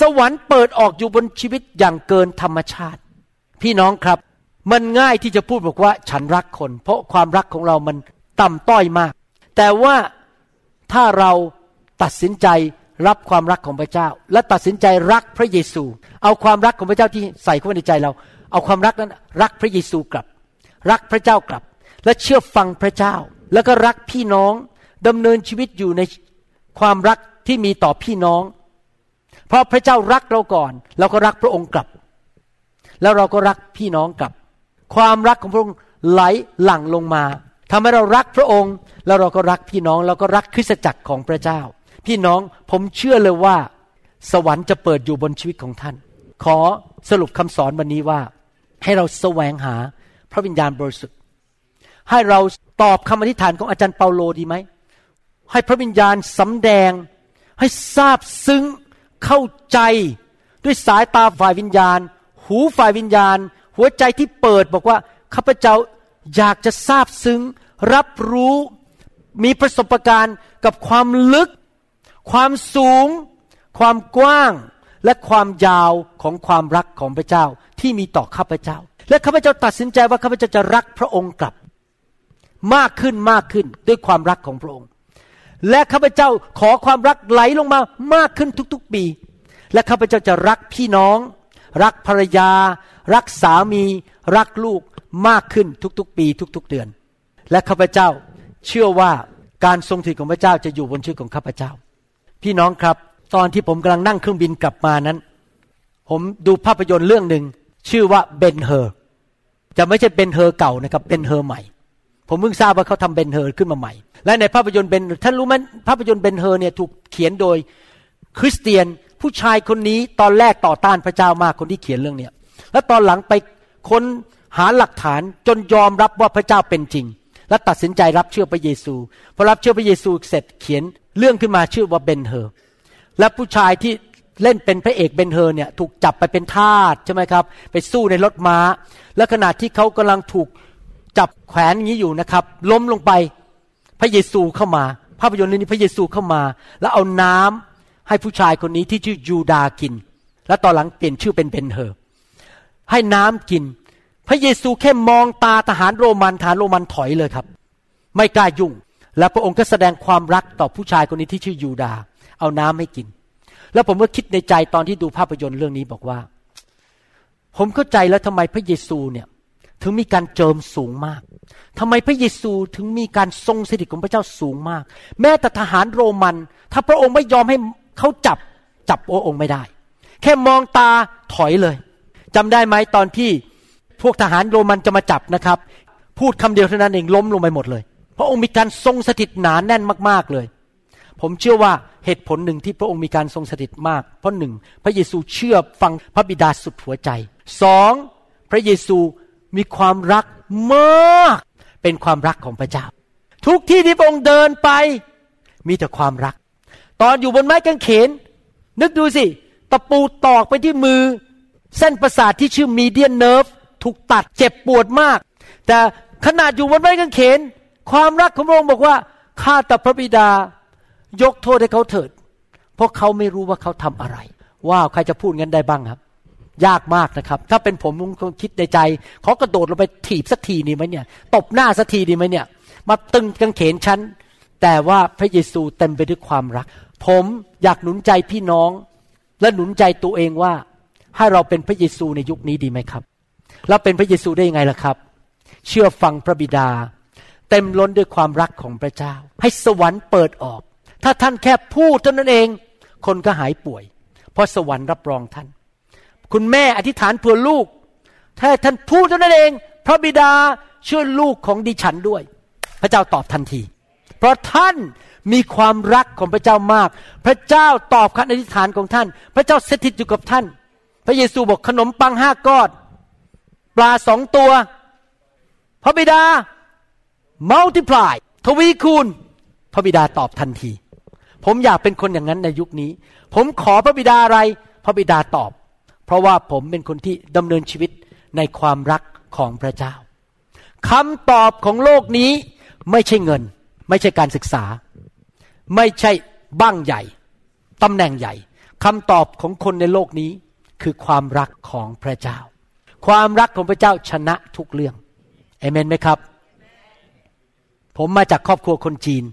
สวรรค์เปิดออกอยู่บนชีวิตอย่างเกินธรรมชาติ พี่น้องครับ มันง่ายที่จะพูดบอกว่าฉันรักคน เพราะความรักของเรามันต่ำต้อยมาก แต่ว่าถ้าเราตัดสินใจรับความรักของพระเจ้า และตัดสินใจรักพระเยซู เอาความรักของพระเจ้าที่ใส่เข้าในใจเรา เอาความรักนั้นรักพระเยซูกลับ รักพระเจ้ากลับ และเชื่อฟังพระเจ้า แล้วก็รักพี่น้องดำเนินชีวิตอยู่ในความรักที่มีต่อพี่น้อง เพราะพระเจ้ารักเราก่อน เราก็รักพระองค์กลับ แล้วเราก็รักพี่น้องกลับ ความรักของพระองค์ไหลหลั่งลงมาทำให้เรารักพระองค์ แล้วเราก็รักพี่น้องเราก็รักคริสตจักรของพระเจ้า พี่น้องผมเชื่อเลยว่า สวรรค์จะเปิดอยู่บนชีวิตของท่าน ขอสรุปคำสอนวันนี้ว่า ให้เราแสวงหาพระวิญญาณบริสุทธิ์ให้เรา ตอบคำอธิษฐานของอาจารย์เปาโลดีไหม ให้พระวิญญาณสำแดง ให้ทราบซึ้งเข้าใจด้วยสายตาฝ่ายวิญญาณ หูฝ่ายวิญญาณ หัวใจที่เปิดบอกว่าข้าพเจ้าอยากจะทราบซึ้ง รับรู้มีประสบการณ์กับความลึก ความสูง ความกว้าง และความยาวของความรักของพระเจ้าที่มีต่อข้าพเจ้า และข้าพเจ้าตัดสินใจว่าข้าพเจ้าจะรักพระองค์กลับ มากขึ้นมากขึ้นด้วยความรักของพระองค์ และข้าพเจ้าขอความรักไหลลงมามากขึ้นทุกๆปี และข้าพเจ้าจะรักพี่น้อง รักภรรยา รักสามี รักลูกมากขึ้นทุกๆปี ทุกๆเดือน และข้าพเจ้าเชื่อว่าการทรงสถิตของพระเจ้าจะอยู่บนชีวิตของข้าพเจ้า พี่น้องครับ ตอนที่ผมกำลังนั่งเครื่องบินกลับมานั้น ผมดูภาพยนตร์เรื่องหนึ่งชื่อว่าเบนเฮอร์จะไม่ใช่เบนเฮอร์เก่านะครับเบนเฮอร์ใหม่ ผมเพิ่งทราบว่าเขาทำเบนเฮอร์ขึ้นมาใหม่ และในภาพยนตร์เบนท่านรู้ไหมภาพยนตร์เบนเฮอร์เนี่ยถูกเขียนโดยคริสเตียนผู้ชายคนนี้ตอนแรกต่อต้านพระเจ้ามากคนที่เขียนเรื่องเนี้ยแล้วตอนหลังไปค้นหาหลักฐานจนยอมรับว่าพระเจ้าเป็นจริง และตัดสินใจรับเชื่อพระเยซูพอรับเชื่อพระเยซูเสร็จเขียนเรื่องขึ้นมาชื่อว่าเบนเฮอร์และผู้ชายที่เล่นเป็นพระเอกเบนเฮอร์เนี่ยถูกจับไปเป็นทาสใช่ไหมครับ ไปสู้ในรถม้า และขณะที่เขากำลังถูก จับแขวนอย่างนี้อยู่นะครับ ล้มลงไปพระเยซูเข้ามา ภาพยนตร์เรื่องนี้พระเยซูเข้ามา แล้วเอาน้ำให้ผู้ชายคนนี้ที่ชื่อยูดากิน แล้วตอนหลังเปลี่ยนชื่อเป็นเบนเฮอร์ให้น้ำกิน พระเยซูแค่มองตาทหารโรมันทหารโรมันถอยเลยครับ ไม่กล้ายุ่ง และพระองค์ก็แสดงความรักต่อผู้ชายคนนี้ที่ชื่อยูดา เอาน้ำให้กิน แล้วผมก็คิดในใจตอนที่ดูภาพยนตร์เรื่องนี้บอกว่า ผมเข้าใจแล้วทำไมพระเยซูเนี่ย ถึงมีการเจิมสูงมากทำไมพระเยซูถึงมีการทรงสถิตของพระเจ้าสูงมาก แม้แต่ทหารโรมัน ถ้าพระองค์ไม่ยอมให้เขาจับจับพระองค์ไม่ได้ แค่มองตาถอยเลยจำได้ไหมตอนที่พวกทหารโรมันจะมาจับนะครับ พูดคำเดียวเท่านั้นเองล้มลงไปหมดเลย พระองค์มีการทรงสถิตหนานแน่นมากๆเลย ผมเชื่อว่าเหตุผลหนึ่งที่พระองค์มีการทรงสถิตมาก เพราะหนึ่งพระเยซูเชื่อฟังพระบิดาสุดหัวใจสองพระเยซู มีความรักมาก เป็นความรักของพระเจ้า ทุกที่ที่พระองค์เดินไป มีแต่ความรัก ตอนอยู่บนไม้กางเขน นึกดูสิ ตะปูตอกไปที่มือ เส้นประสาทที่ชื่อมีเดียนเนิร์ฟถูกตัดเจ็บปวดมาก แต่ขนาดอยู่บนไม้กางเขน ความรักของพระองค์บอกว่าข้าแต่พระบิดายกโทษให้เขาเถิด เพราะเขาไม่รู้ว่าเขาทำอะไรว้าวใครจะพูดงั้นได้บ้างครับ ยากมากนะครับ ถ้าเป็นผมคงคิดในใจเขากระโดดลงไปถีบสักทีนี่ไหมเนี่ยตบหน้าสักทีดีไหมเนี่ย มาตึงกางเขนฉันแต่ว่าพระเยซูเต็มไปด้วยความรัก ผมอยากหนุนใจพี่น้อง และหนุนใจตัวเองว่า ให้เราเป็นพระเยซูในยุคนี้ดีไหมครับเราเป็นพระเยซูได้ยังไงล่ะครับ เชื่อฟังพระบิดา เต็มล้นด้วยความรักของพระเจ้า ให้สวรรค์เปิดออก ถ้าท่านแค่พูดเท่านั้นเอง คนก็หายป่วย เพราะสวรรค์รับรองท่าน คุณแม่อธิษฐานเผื่อลูก ถ้าท่านพูดเท่านั้นเอง พระบิดาช่วยลูกของดิฉันด้วย พระเจ้าตอบทันที เพราะท่านมีความรักของพระเจ้ามาก พระเจ้าตอบคำอธิษฐานของท่าน พระเจ้าสถิตอยู่กับท่าน พระเยซูบอกขนมปังห้าก้อนปลาสองตัว พระบิดา multiply ทวีคูณ พระบิดาตอบทันที ผมอยากเป็นคนอย่างนั้นในยุคนี้ ผมขอพระบิดาอะไร พระบิดาตอบ ราะว่าผมเป็นคนที่ดำเนินชีวิตในความรักของพระเจ้าคำตอบของโลกนี้ไม่ใช่เงิน ไม่ใช่การศึกษา ไม่ใช่บ้างใหญ่ตำแหน่งใหญ่คำตอบของคนในโลกนี้คือความรักของพระเจ้า ความรักของพระเจ้าชนะทุกเรื่องเอเมนไหมครับ ผมมาจากครอบครัวคนจีน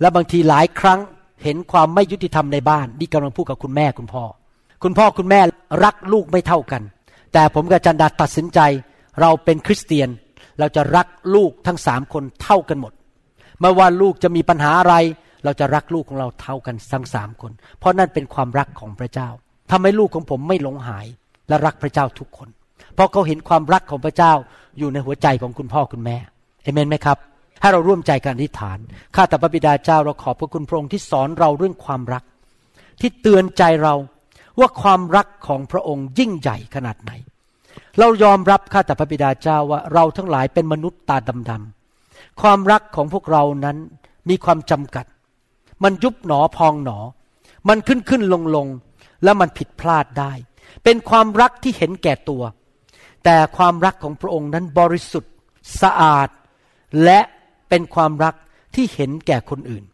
และบางทีหลายครั้งเห็นความไม่ยุติธรรมในบ้านนี่กำลังพูดกับคุณแม่คุณพ่อ คุณพ่อคุณแม่รักลูกไม่เท่ากัน แต่ผมกับจันดาตัดสินใจ เราเป็นคริสเตียน เราจะรักลูกทั้งสามคนเท่ากันหมด ไม่ว่าลูกจะมีปัญหาอะไร เราจะรักลูกของเราเท่ากันทั้งสามคน เพราะนั่นเป็นความรักของพระเจ้าทำให้ลูกของผมไม่หลงหายและรักพระเจ้าทุกคน เพราะเขาเห็นความรักของพระเจ้าอยู่ในหัวใจของคุณพ่อคุณแม่เอเมนไหมครับให้เราร่วมใจกันอธิษฐาน ข้าแต่พระบิดาเจ้าเราขอบพระคุณพระองค์ที่สอนเราเรื่องความรัก ที่เตือนใจเรา ว่าความรักของพระองค์ยิ่งใหญ่ขนาดไหน เรายอมรับข้าแต่พระบิดาเจ้าว่าเราทั้งหลายเป็นมนุษย์ตาดำๆความรักของพวกเรานั้นมีความจำกัด มันยุบหนอพองหนอ มันขึ้นขึ้นลงลงและมันผิดพลาดได้ เป็นความรักที่เห็นแก่ตัว แต่ความรักของพระองค์นั้นบริสุทธิ์ สะอาด และเป็นความรักที่เห็นแก่คนอื่น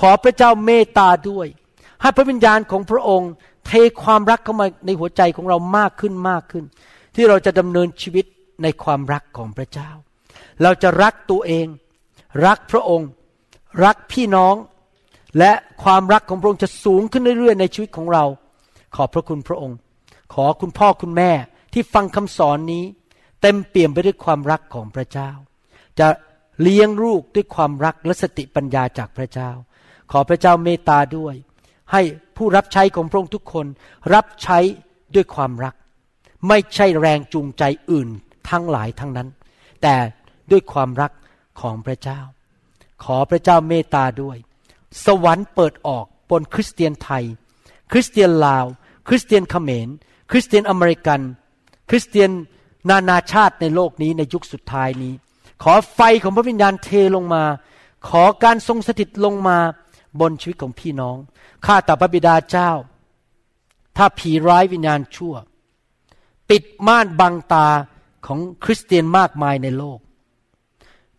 ขอพระเจ้าเมตตาด้วย ให้พระวิญญาณของพระองค์ เทความรักเข้ามาในหัวใจของเรามากขึ้นมากขึ้น ที่เราจะดำเนินชีวิตในความรักของพระเจ้า เราจะรักตัวเอง รักพระองค์ รักพี่น้อง และความรักของพระองค์จะสูงขึ้นเรื่อยๆ ในชีวิตของเรา ขอบพระคุณพระองค์ ขอคุณพ่อคุณแม่ที่ฟังคำสอนนี้ เต็มเปี่ยมไปด้วยความรักของพระเจ้า จะเลี้ยงลูกด้วยความรักและสติปัญญาจากพระเจ้า ขอพระเจ้าเมตตาด้วย ให้ผู้รับใช้ของพระองค์ทุกคน รับใช้ด้วยความรัก ไม่ใช่แรงจูงใจอื่นทั้งหลายทั้งนั้น แต่ด้วยความรักของพระเจ้า ขอพระเจ้าเมตตาด้วย สวรรค์เปิดออกบนคริสเตียนไทย คริสเตียนลาว คริสเตียนเขมร คริสเตียนอเมริกัน คริสเตียนนานาชาติในโลกนี้ในยุคสุดท้ายนี้ ขอไฟของพระวิญญาณเทลงมา ขอการทรงสถิตลงมา บนชีวิตของพี่น้อง ข้าแต่พระบิดาเจ้า ถ้าผีร้ายวิญญาณชั่ว ปิดม่านบังตาของคริสเตียนมากมายในโลก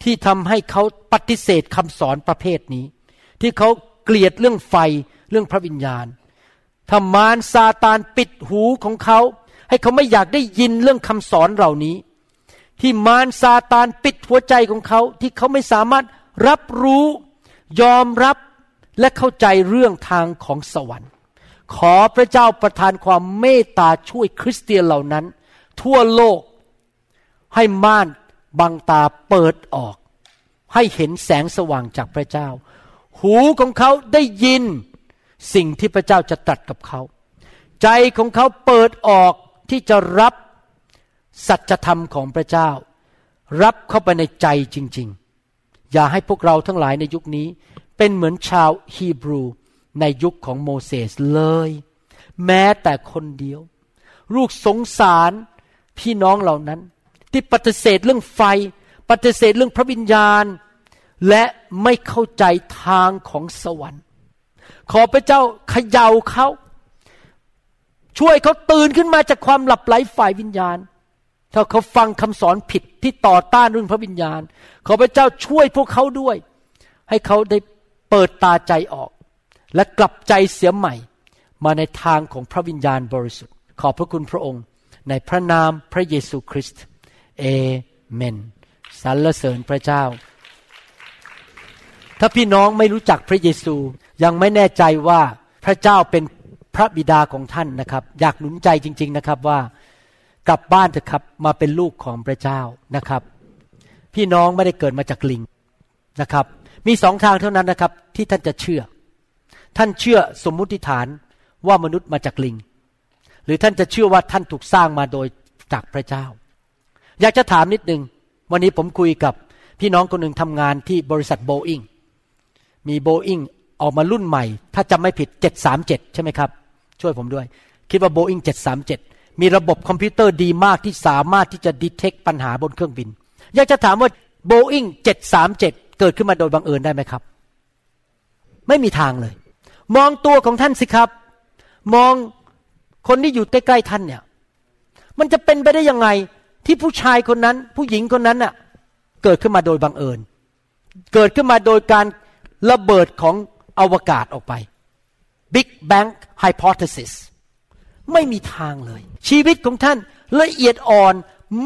ที่ทำให้เขาปฏิเสธคำสอนประเภทนี้ ที่เขาเกลียดเรื่องไฟเรื่องพระวิญญาณถ้ามารซาตานปิดหูของเขา ให้เขาไม่อยากได้ยินเรื่องคำสอนเหล่านี้ ที่มารซาตานปิดหัวใจของเขา ที่เขาไม่สามารถรับรู้ ยอมรับ และเข้าใจเรื่องทางของสวรรค์ ขอพระเจ้าประทานความเมตตาช่วยคริสเตียนเหล่านั้น ทั่วโลกให้ม่านบังตาเปิดออก ให้เห็นแสงสว่างจากพระเจ้า หูของเขาได้ยินสิ่งที่พระเจ้าจะตรัสกับเขา ใจของเขาเปิดออกที่จะรับสัจธรรมของพระเจ้า รับเข้าไปในใจจริง ๆ อย่าให้พวกเราทั้งหลายในยุคนี้ เป็นเหมือนชาวฮีบรูในยุคของโมเสสเลย แม้แต่คนเดียว ลูกสงสารพี่น้องเหล่านั้น ที่ปฏิเสธเรื่องไฟ ปฏิเสธเรื่องพระวิญญาณ และไม่เข้าใจทางของสวรรค์ ขอพระเจ้าเขย่าเขาช่วยเขาตื่นขึ้นมาจากความหลับไหลฝ่ายวิญญาณ ถ้าเขาฟังคำสอนผิดที่ต่อต้านเรื่องพระวิญญาณ ขอพระเจ้าช่วยพวกเขาด้วย ให้เขาได้ เปิดตาใจออก และกลับใจเสียใหม่ มาในทางของพระวิญญาณบริสุทธิ์ ขอบพระคุณพระองค์ ในพระนามพระเยซูคริสต์เอเมนสรรเสริญพระเจ้า ถ้าพี่น้องไม่รู้จักพระเยซูยังไม่แน่ใจว่าพระเจ้าเป็นพระบิดาของท่านนะครับ อยากหนุนใจจริง ๆนะครับว่ากลับบ้านเถอะครับมาเป็นลูกของพระเจ้านะครับ พี่น้องไม่ได้เกิดมาจากลิงนะครับ มีสองทางเท่านั้นนะครับ ที่ท่านจะเชื่อ ท่านเชื่อสมมุติฐานว่ามนุษย์มาจากลิง หรือท่านจะเชื่อว่าท่านถูกสร้างมาโดยจากพระเจ้า อยากจะถามนิดนึง วันนี้ผมคุยกับพี่น้องคนหนึ่งทำงานที่บริษัทโบอิงมีโบอิงออกมารุ่นใหม่ ถ้าจำไม่ผิด 737 ใช่ไหมครับ ช่วยผมด้วย คิดว่าโบอิง737 มีระบบคอมพิวเตอร์ดีมากที่สามารถที่จะดีเทคปัญหาบนเครื่องบิน อยากจะถามว่าโบอิง737 เกิดขึ้นมาโดยบังเอิญได้ไหมครับ ไม่มีทางเลย มองตัวของท่านสิครับ มองคนที่อยู่ใกล้ๆท่านเนี่ย มันจะเป็นไปได้ยังไงที่ผู้ชายคนนั้น ผู้หญิงคนนั้นน่ะ เกิดขึ้นมาโดยบังเอิญ เกิดขึ้นมาโดยการระเบิดของอวกาศออกไป Big Bang Hypothesis ไม่มีทางเลย ชีวิตของท่านละเอียดอ่อน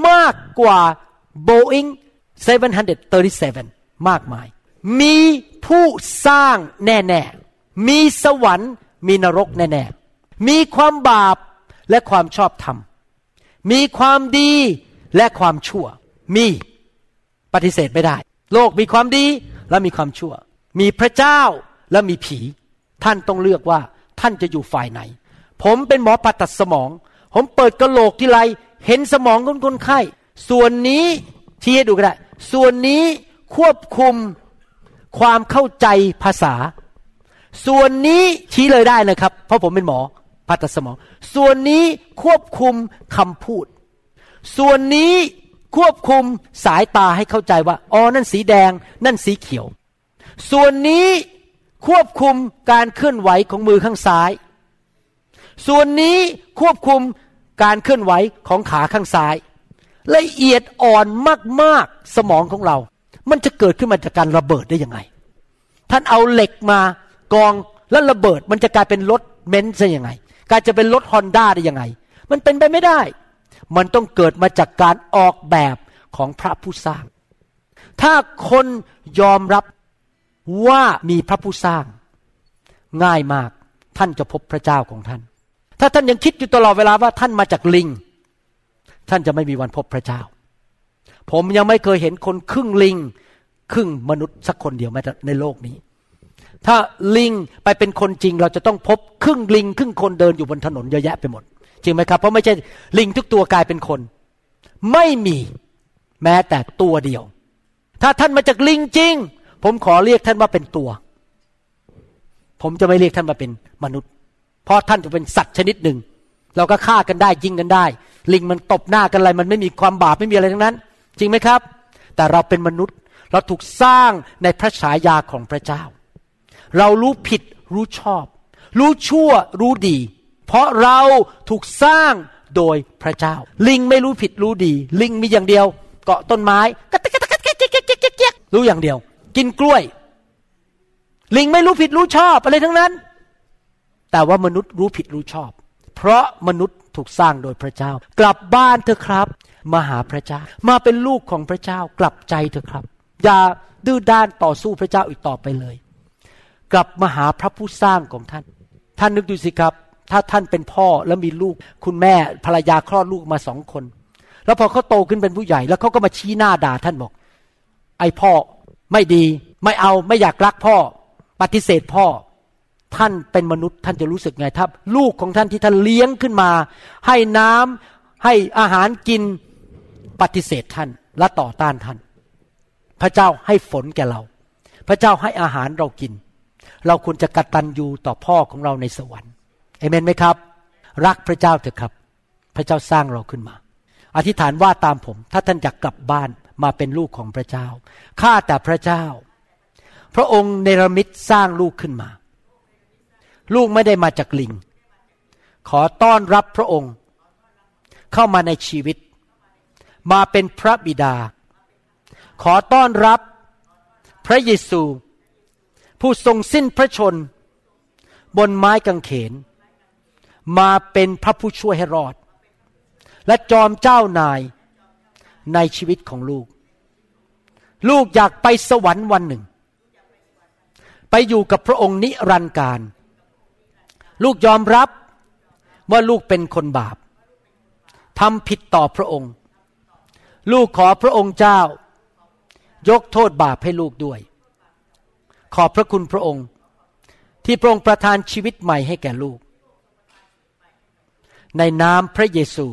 มากกว่า Boeing 737 มากมาย มีผู้สร้างแน่ๆ มีสวรรค์มีนรกแน่ๆ มีความบาปและความชอบธรรม มีความดีและความชั่ว มีปฏิเสธไม่ได้ โลกมีความดีและมีความชั่ว มีพระเจ้าและมีผี ท่านต้องเลือกว่าท่านจะอยู่ฝ่ายไหน ผมเป็นหมอผ่าตัดสมอง ผมเปิดกระโหลกทีไรเห็นสมองของคนไข้ ส่วนนี้ชี้ให้ดูก็ได้ ส่วนนี้ ควบคุมความเข้าใจภาษา ส่วนนี้ชี้เลยได้นะครับ เพราะผมเป็นหมอผ่าตัดสมอง ส่วนนี้ควบคุมคำพูด ส่วนนี้ควบคุมสายตาให้เข้าใจว่าอ๋อนั่นสีแดง นั่นสีเขียว ส่วนนี้ควบคุมการเคลื่อนไหวของมือข้างซ้าย ส่วนนี้ควบคุมการเคลื่อนไหวของขาข้างซ้าย ละเอียดอ่อนมาก ๆ สมองของเรา มันจะเกิดขึ้นมาจากการระเบิดได้ยังไง ท่านเอาเหล็กมากองแล้วระเบิด มันจะกลายเป็นรถเมนซ์ได้ยังไงกลายจะเป็นรถฮอนด้าได้ยังไง มันเป็นไปไม่ได้ มันต้องเกิดมาจากการออกแบบของพระผู้สร้าง ถ้าคนยอมรับว่ามีพระผู้สร้าง ง่ายมากท่านจะพบพระเจ้าของท่าน ถ้าท่านยังคิดอยู่ตลอดเวลาว่าท่านมาจากลิง ท่านจะไม่มีวันพบพระเจ้า ผมยังไม่เคยเห็นคนครึ่งลิง ครึ่งมนุษย์สักคนเดียวแม้ในโลกนี้ ถ้าลิงไปเป็นคนจริงเราจะต้องพบครึ่งลิง ครึ่งคนเดินอยู่บนถนนเยอะแยะไปหมด จริงไหมครับ เพราะไม่ใช่ลิงทุกตัวกลายเป็นคน ไม่มีแม้แต่ตัวเดียว ถ้าท่านมาจากลิงจริง ผมขอเรียกท่านว่าเป็นตัว ผมจะไม่เรียกท่านว่าเป็นมนุษย์ เพราะท่านจะเป็นสัตว์ชนิดหนึ่ง เราก็ฆ่ากันได้ยิงกันได้ ลิงมันตบหน้ากันอะไร มันไม่มีความบาปไม่มีอะไรทั้งนั้น จริงไหมครับ แต่เราเป็นมนุษย์เราถูกสร้างในพระฉายาของพระเจ้า เรารู้ผิดรู้ชอบ รู้ชั่วรู้ดี เพราะเราถูกสร้างโดยพระเจ้า ลิงไม่รู้ผิดรู้ดี ลิงมีอย่างเดียว เกาะต้นไม้กะตกะตกะกะรู้อย่างเดียว กินกล้วย ลิงไม่รู้ผิดรู้ชอบอะไรทั้งนั้น แต่ว่ามนุษย์รู้ผิดรู้ชอบ เพราะมนุษย์ถูกสร้างโดยพระเจ้า กลับบ้านเถอะครับ มาหาพระเจ้า มาเป็นลูกของพระเจ้ากลับใจเถอะครับ อย่าดื้อด้านต่อสู้พระเจ้าอีกต่อไปเลย กลับมาหาพระผู้สร้างของท่าน ท่านนึกดูสิครับ ถ้าท่านเป็นพ่อแล้วมีลูก คุณแม่ภรรยาคลอดลูกมาสองคน แล้วพอเขาโตขึ้นเป็นผู้ใหญ่ แล้วเขาก็มาชี้หน้าด่าท่านบอก ไอพ่อไม่ดี ไม่เอาไม่อยากรักพ่อ ปฏิเสธพ่อท่านเป็นมนุษย์ท่านจะรู้สึกไงถ้าลูกของท่านที่ท่านเลี้ยงขึ้นมา ให้น้ำให้อาหารกิน ปฏิเสธท่านและต่อต้านท่าน พระเจ้าให้ฝนแก่เรา พระเจ้าให้อาหารเรากิน เราควรจะกระตัญญูต่อพ่อของเราในสวรรค์เอเมนไหมครับ รักพระเจ้าเถอะครับ พระเจ้าสร้างเราขึ้นมา อธิษฐานว่าตามผม ถ้าท่านอยากกลับบ้านมาเป็นลูกของพระเจ้าข้าแต่พระเจ้า พระองค์เนรมิตสร้างลูกขึ้นมา ลูกไม่ได้มาจากลิง ขอต้อนรับพระองค์ เข้ามาในชีวิต มาเป็นพระบิดา ขอต้อนรับพระเยซู ผู้ทรงสิ้นพระชน บนไม้กางเขน มาเป็นพระผู้ช่วยให้รอด และจอมเจ้านายในชีวิตของลูก ลูกอยากไปสวรรค์วันหนึ่ง ไปอยู่กับพระองค์นิรันดร์การ ลูกยอมรับว่าลูกเป็นคนบาปทำผิดต่อพระองค์ ลูกขอพระองค์เจ้า ยกโทษบาปให้ลูกด้วย ขอบพระคุณพระองค์ ที่พระองค์ประทานชีวิตใหม่ให้แก่ลูก ในนามพระเยซู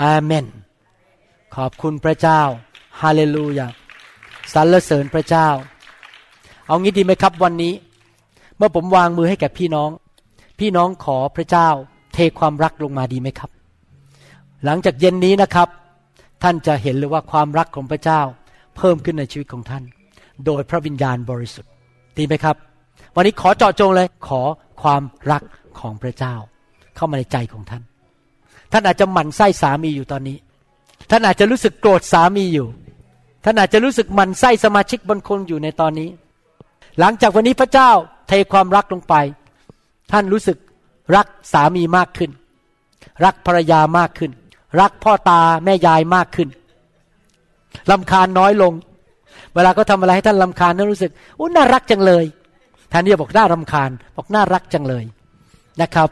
อาเมน ขอบคุณพระเจ้า ฮาเลลูยาสรรเสริญพระเจ้า เอางี้ดีไหมครับวันนี้ เมื่อผมวางมือให้แก่พี่น้อง พี่น้องขอพระเจ้า เทความรักลงมาดีไหมครับ หลังจากเย็นนี้นะครับ ท่านจะเห็นเลยว่าความรักของพระเจ้า เพิ่มขึ้นในชีวิตของท่าน โดยพระวิญญาณบริสุทธิ์ดีไหมครับ วันนี้ขอเจาะจงเลยขอความรักของพระเจ้า เข้ามาในใจของท่าน ท่านอาจจะหมั่นไส้สามีอยู่ตอนนี้ ท่านอาจจะรู้สึกโกรธสามีอยู่ ท่านอาจจะรู้สึกหมั่นไส้สมาชิกบางคนอยู่ในตอนนี้ หลังจากวันนี้พระเจ้าเทความรักลงไป ท่านรู้สึกรักสามีมากขึ้น รักภรรยามากขึ้น รักพ่อตาแม่ยายมากขึ้นลำคาญน้อยลง เวลาเขาทาอะไรให้ท่านลำคาญท่านรู้สึกอุ้น่ารักจังเลยแทนที่จะบอกน่ารำคาญ บอกน่ารักจังเลยนะครับ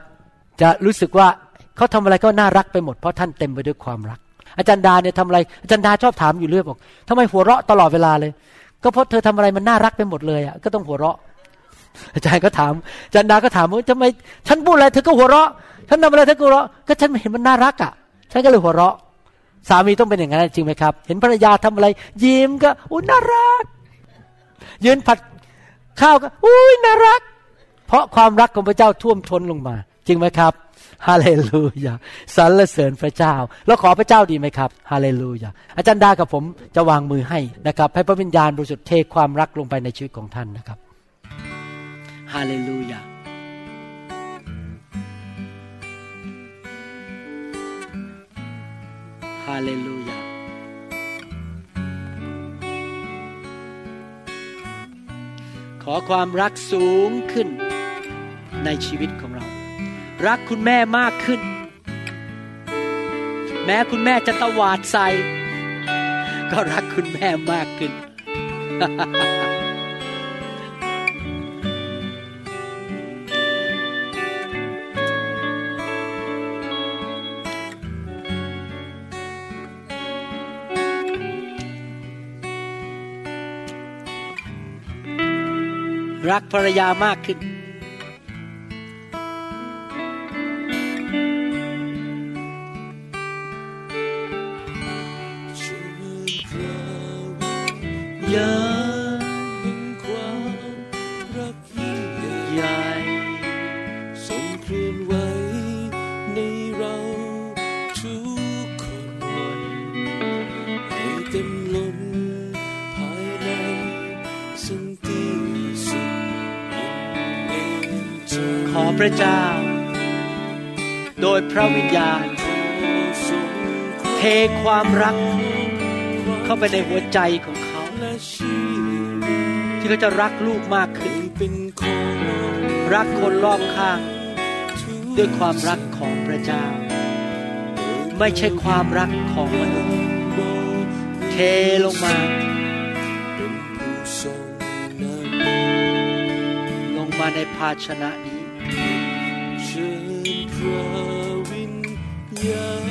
จะรู้สึกว่าเขาทำอะไรก็น่ารักไปหมดเพราะท่านเต็มไปด้วยความรัก อาจารย์ดาเนี่ยทำอะไร อาจารย์ดาชอบถามอยู่เรื่อยบอกทำไมหัวเราะตลอดเวลาเลย ก็เพราะเธอทำอะไรมันน่ารักไปหมดเลยอะก็ต้องหัวเราะ อาจารย์ก็ถามอาจารย์ดาก็ถามว่าทำไมฉันพูดอะไรเธอก็หัวเราะ ฉันทำอะไรเธอก็หัวเราะก็ฉันเห็นมันน่ารักอะ ฉันก็เลยหัวเราะ สามีต้องเป็นอย่างนั้นจริงไหมครับ เห็นภรรยาทำอะไร ยิ้มก็อุ้ยน่ารัก ยืนผัดข้าวก็อุ้ยน่ารัก เพราะความรักของพระเจ้าท่วมท้นลงมา จริงไหมครับฮาเลลูยาสรรเสริญพระเจ้า แล้วขอพระเจ้าดีไหมครับฮาเลลูยาอาจารย์ดากับผมจะวางมือให้นะครับ ให้พระวิญญาณบริสุทธิ์เทความรักลงไปในชีวิตของท่านนะครับฮาเลลูยาาเลลูยาขอความรักสูงขึ้นในชีวิตของเรา รักคุณแม่มากขึ้น แม้คุณแม่จะตวาดใส่ก็รักคุณแม่มากขึ้น รักภรรยามากขึ้นอ พระเจ้า โดยพระวิญญาณ เทความรักเข้าไปในหัวใจของเขา ที่เขาจะรักลูกมากขึ้น รักคนรอบข้าง ด้วยความรักของพระเจ้า ไม่ใช่ความรักของมนุษย์เทลงมาเป็นผู้ทรงนำในภาชนะน พระวิญญาณ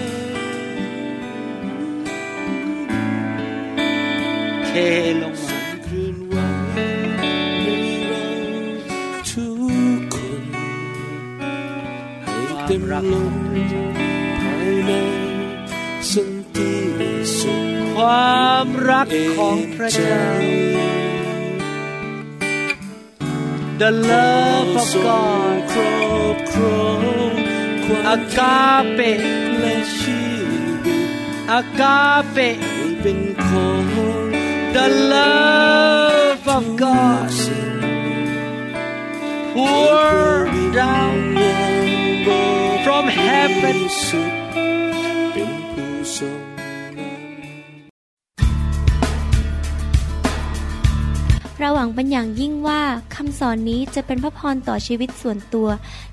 เทลงมาเคลื่อนไหวในเราทุกคนให้เต็มล้นภายในสันติสุขความรักของพระเจ้า The love of God ครอบครอง อากาเปและชีวิตอากาเปเป็นของ The love of God pour down from heaven เป็นผู้ทรงเราหวังเป็นอย่างยิ่งว่าคำสอนนี้จะเป็นพระพรต่อชีวิตส่วนตัว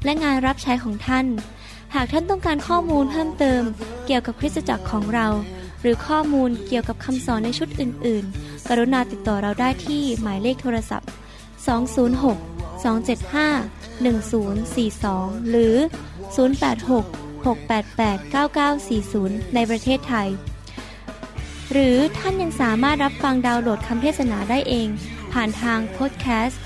และงานรับใช้ของท่าน หากท่านต้องการข้อมูลเพิ่มเติม เกี่ยวกับคริสตจักรของเรา หรือข้อมูลเกี่ยวกับคำสอนในชุดอื่น ๆ กรุณาติดต่อเราได้ที่หมายเลขโทรศัพท์ 206 275 1042 หรือ 086 688 9940 ในประเทศไทย หรือท่านยังสามารถรับฟังดาวน์โหลดคำเทศนาได้เอง ผ่านทางพอดแคสต์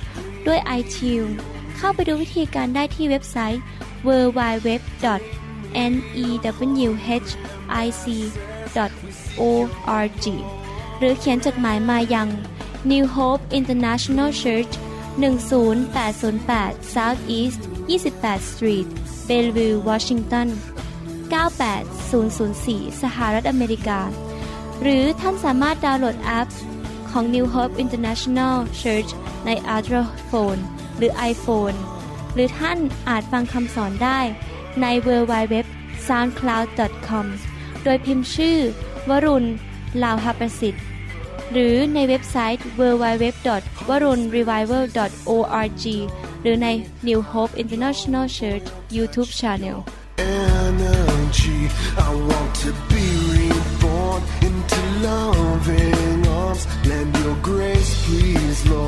ด้วย iTunes เข้าไปดูวิธีการได้ที่เว็บไซต์ www.newhic.org หรือเขียนจดหมายมายัง New Hope International Church 10808 South East 28 Street Bellevue Washington 98004 สหรัฐอเมริกา หรือท่านสามารถดาวน์โหลดแอปของ New Hope International Church ใน Android Phone หรือ iPhone หรือท่านอาจฟังคำสอนได้ใน w w w soundcloud.com โดยพิมพ์ชื่อ วรุณลาวหประสิทธิ์ หรือในเว็บไซต์ www.warunrevival.org หรือใน New Hope International Church YouTube Channel energy. I want to be reborn into loving arms. Lend your grace, please, Lord.